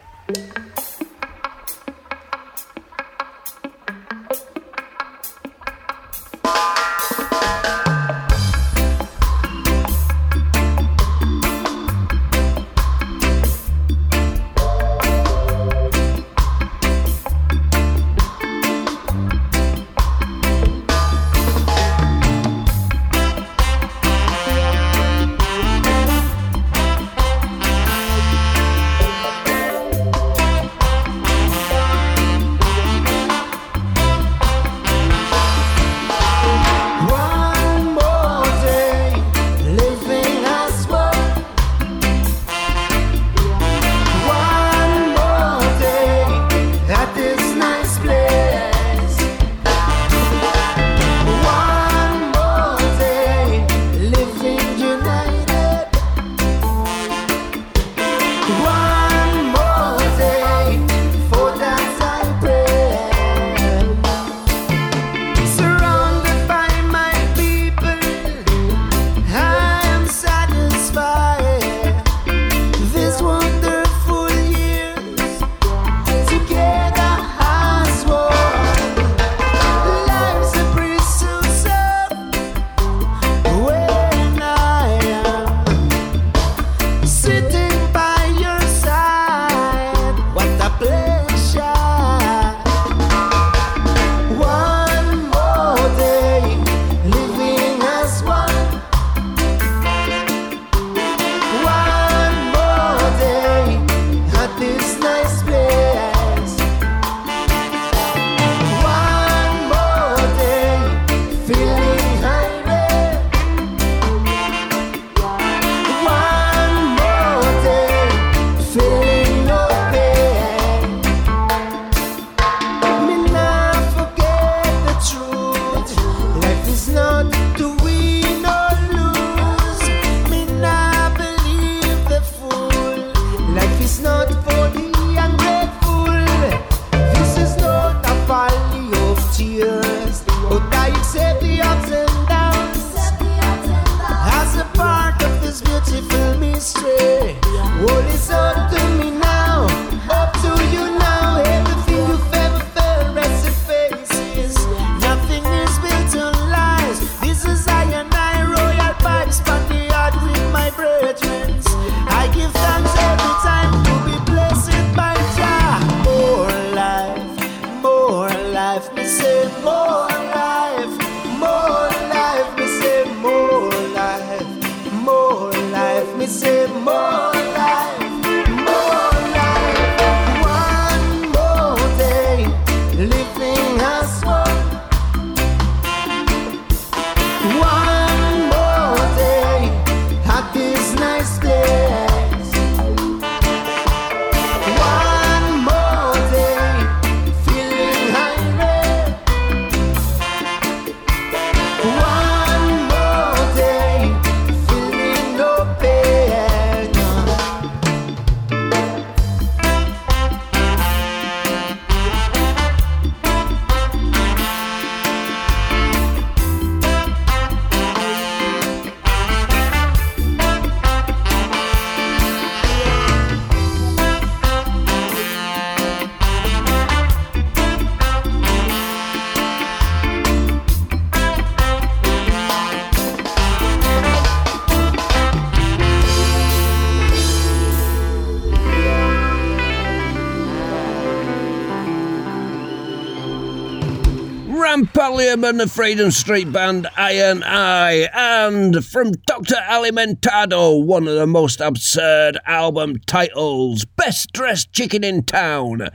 Valium and the Freedom Street Band, Iron Eye, and from Dr. Alimantado, one of the most absurd album titles, Best Dressed Chicken in Town,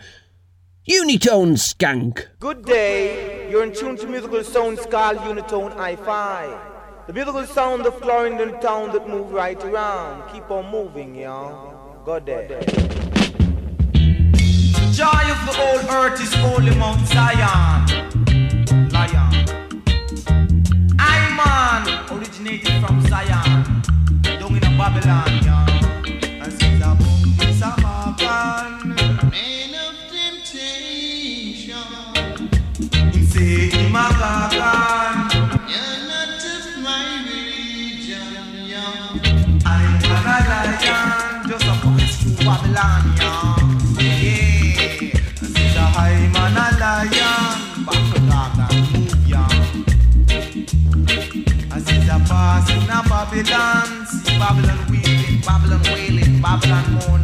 Unitone Skank. Good day. You're in tune to musical sound called Unitone I-5. The musical sound of Clarendon town that move right around. Keep on moving, y'all. Good day. Joy of the old earth is holy Mount Zion. Originated from Zion. Down in Babylon, yeah. And since a book is a man of temptation. Him say him a Gagan. You're not of my religion, yeah. I'm a lion, just a voice through Babylon, Babylon, see Babylon wailing, Babylon wailing, Babylon moaning,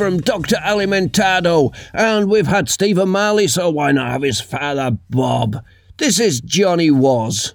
from Dr. Alimantado, and we've had Stephen Marley, so why not have his father Bob? This is Johnny Was.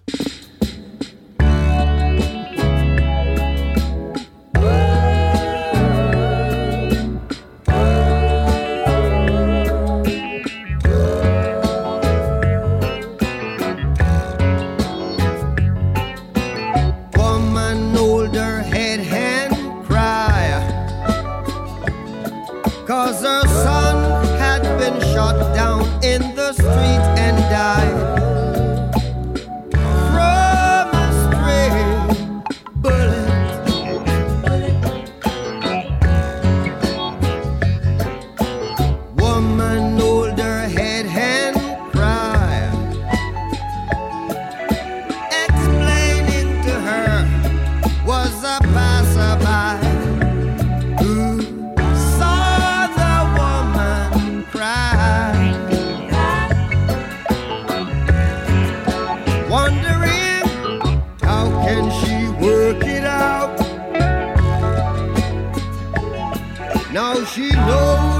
Now she knows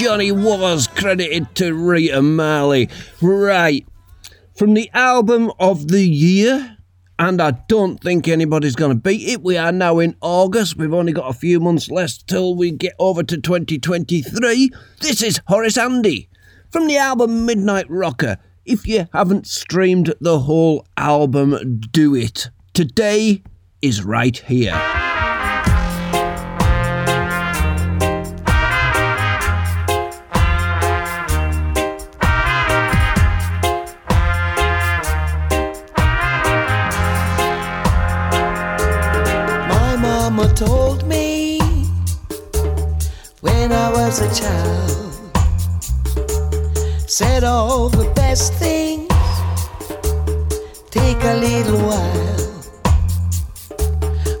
Johnny Waters credited to Rita Marley. Right. From the album of the year, and I don't think anybody's going to beat it. We are now in August. We've only got a few months left till we get over to 2023. This is Horace Andy from the album Midnight Rocker. If you haven't streamed the whole album, do it. Today is right here. As a child. Said all the best things take a little while.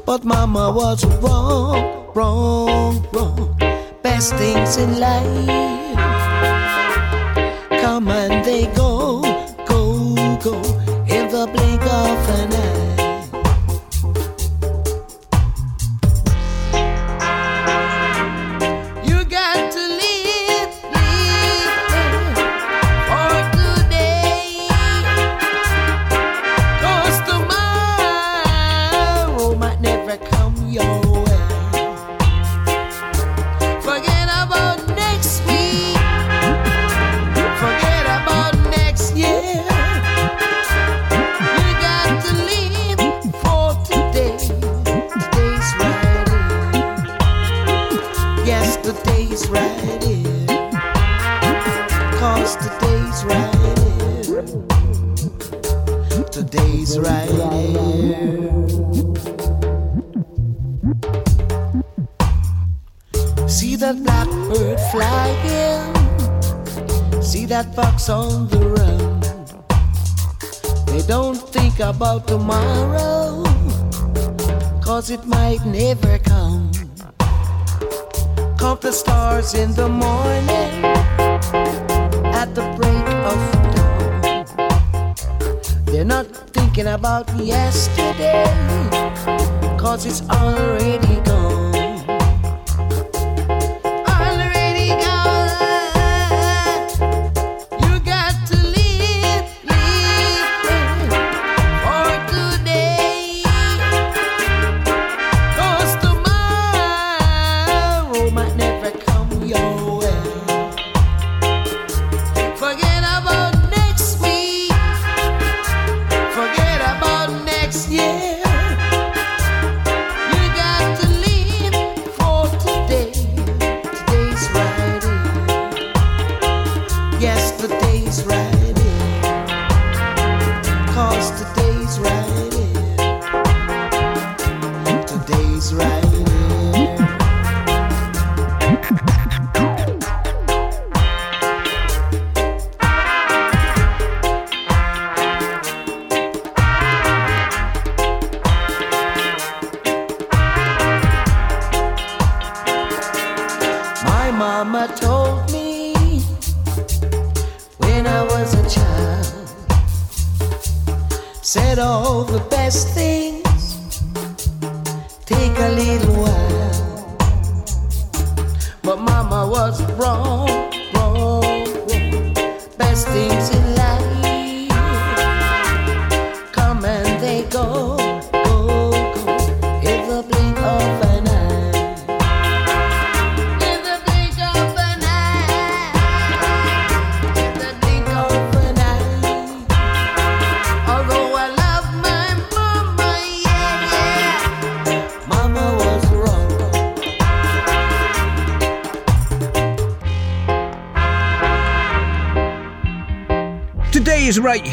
But mama was wrong, wrong, wrong. Best things in life come and they go.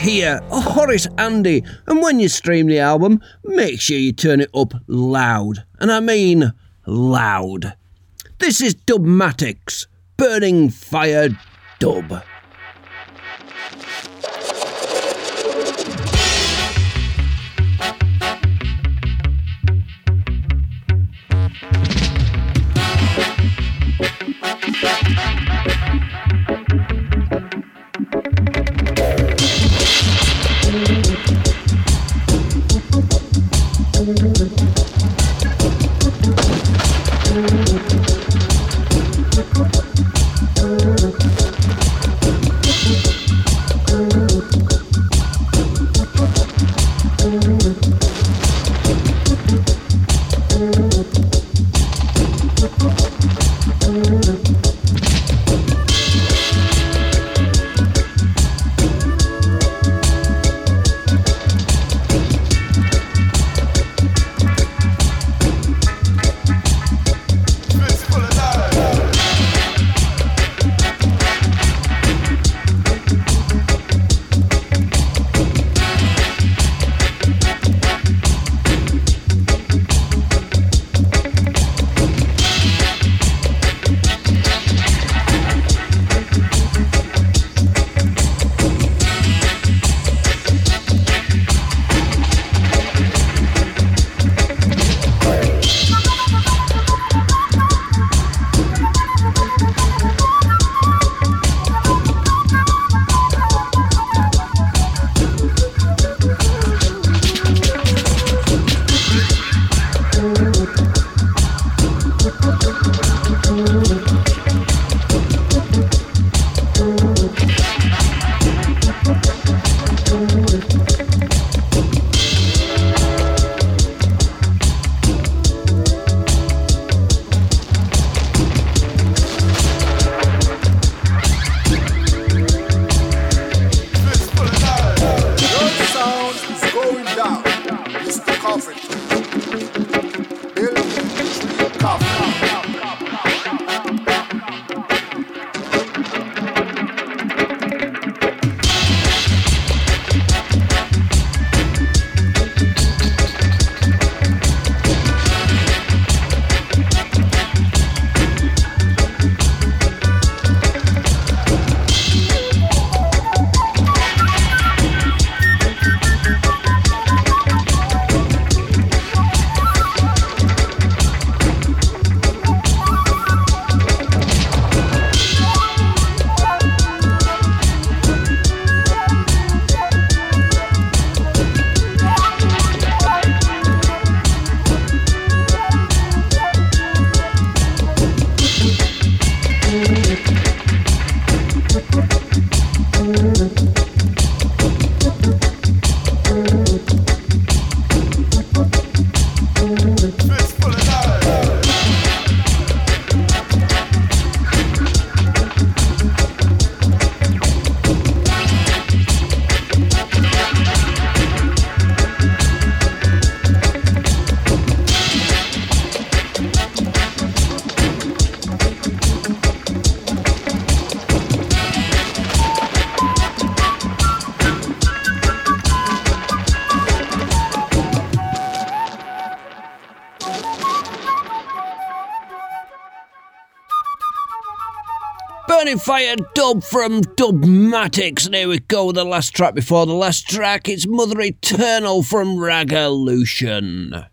Here, Horace Andy, and when you stream the album, make sure you turn it up loud, and I mean loud. This is Dubmatix, Burning Fire Dub. Burning Fire dub from Dubmatix. And here we go, with the last track before the last track. It's Mother Eternal from Ragalution.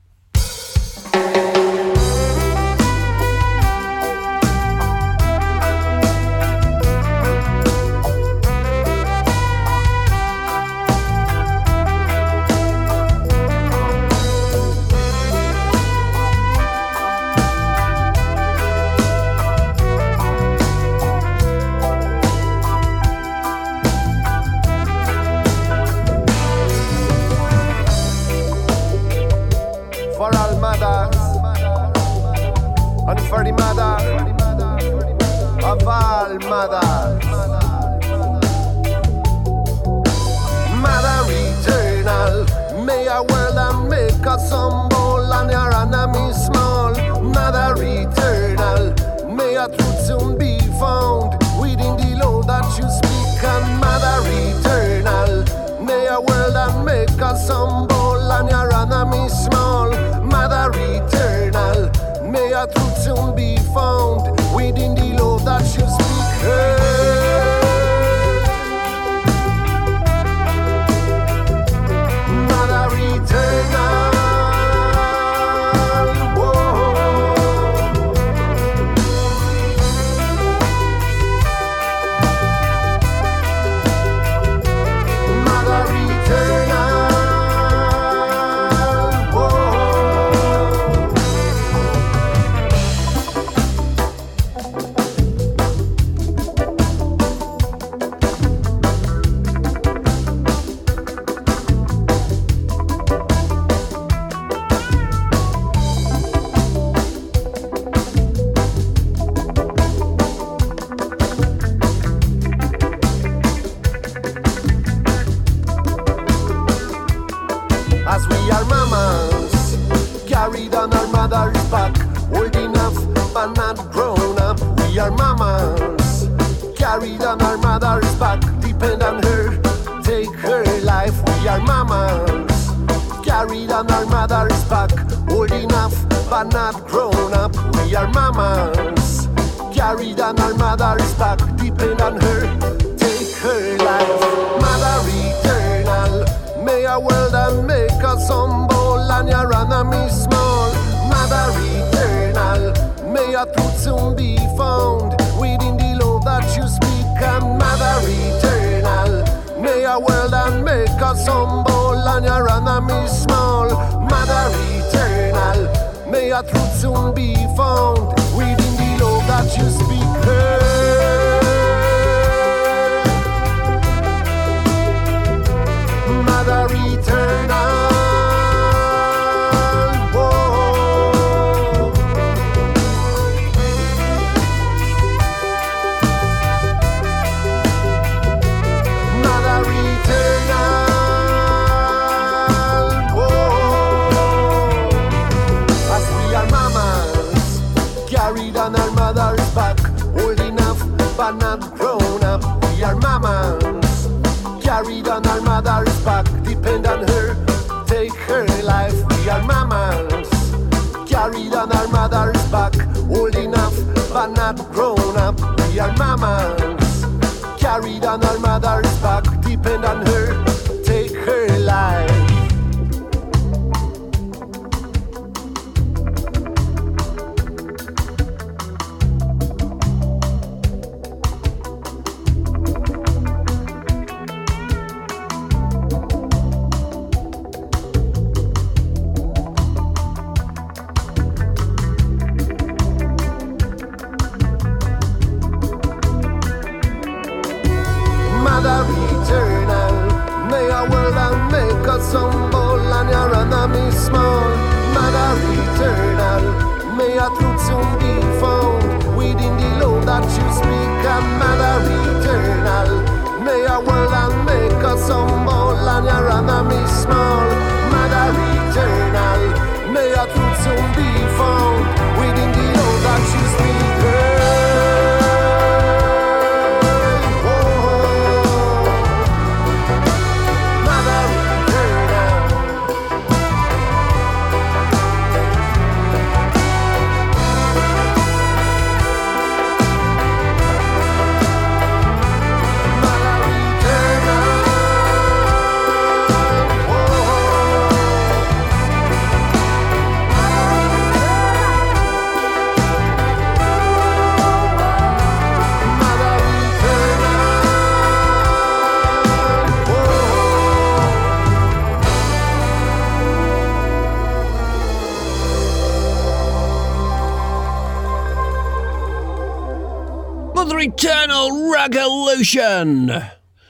Revolution!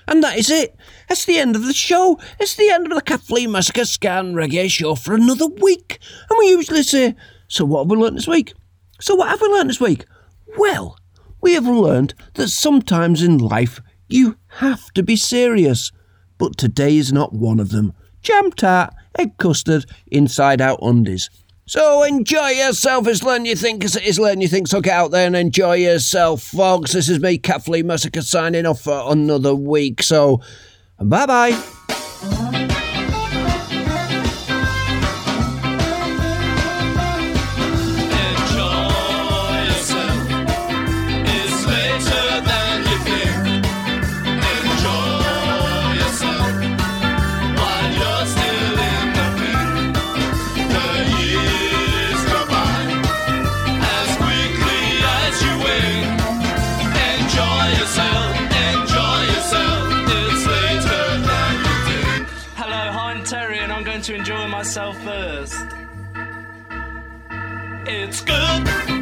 And that is it. That's the end of the show. It's the end of the Kathleen Massacre Scan Reggae show for another week. And we usually say, So what have we learnt this week? So, what have we learned this week? Well, we have learned that sometimes in life you have to be serious, but today is not one of them. Jam tart, egg custard, inside out undies. So enjoy yourself. It's learn you think as it is learn you think. So get out there and enjoy yourself, folks. This is me, Kathleen Massacre, signing off for another week. So bye bye. It's good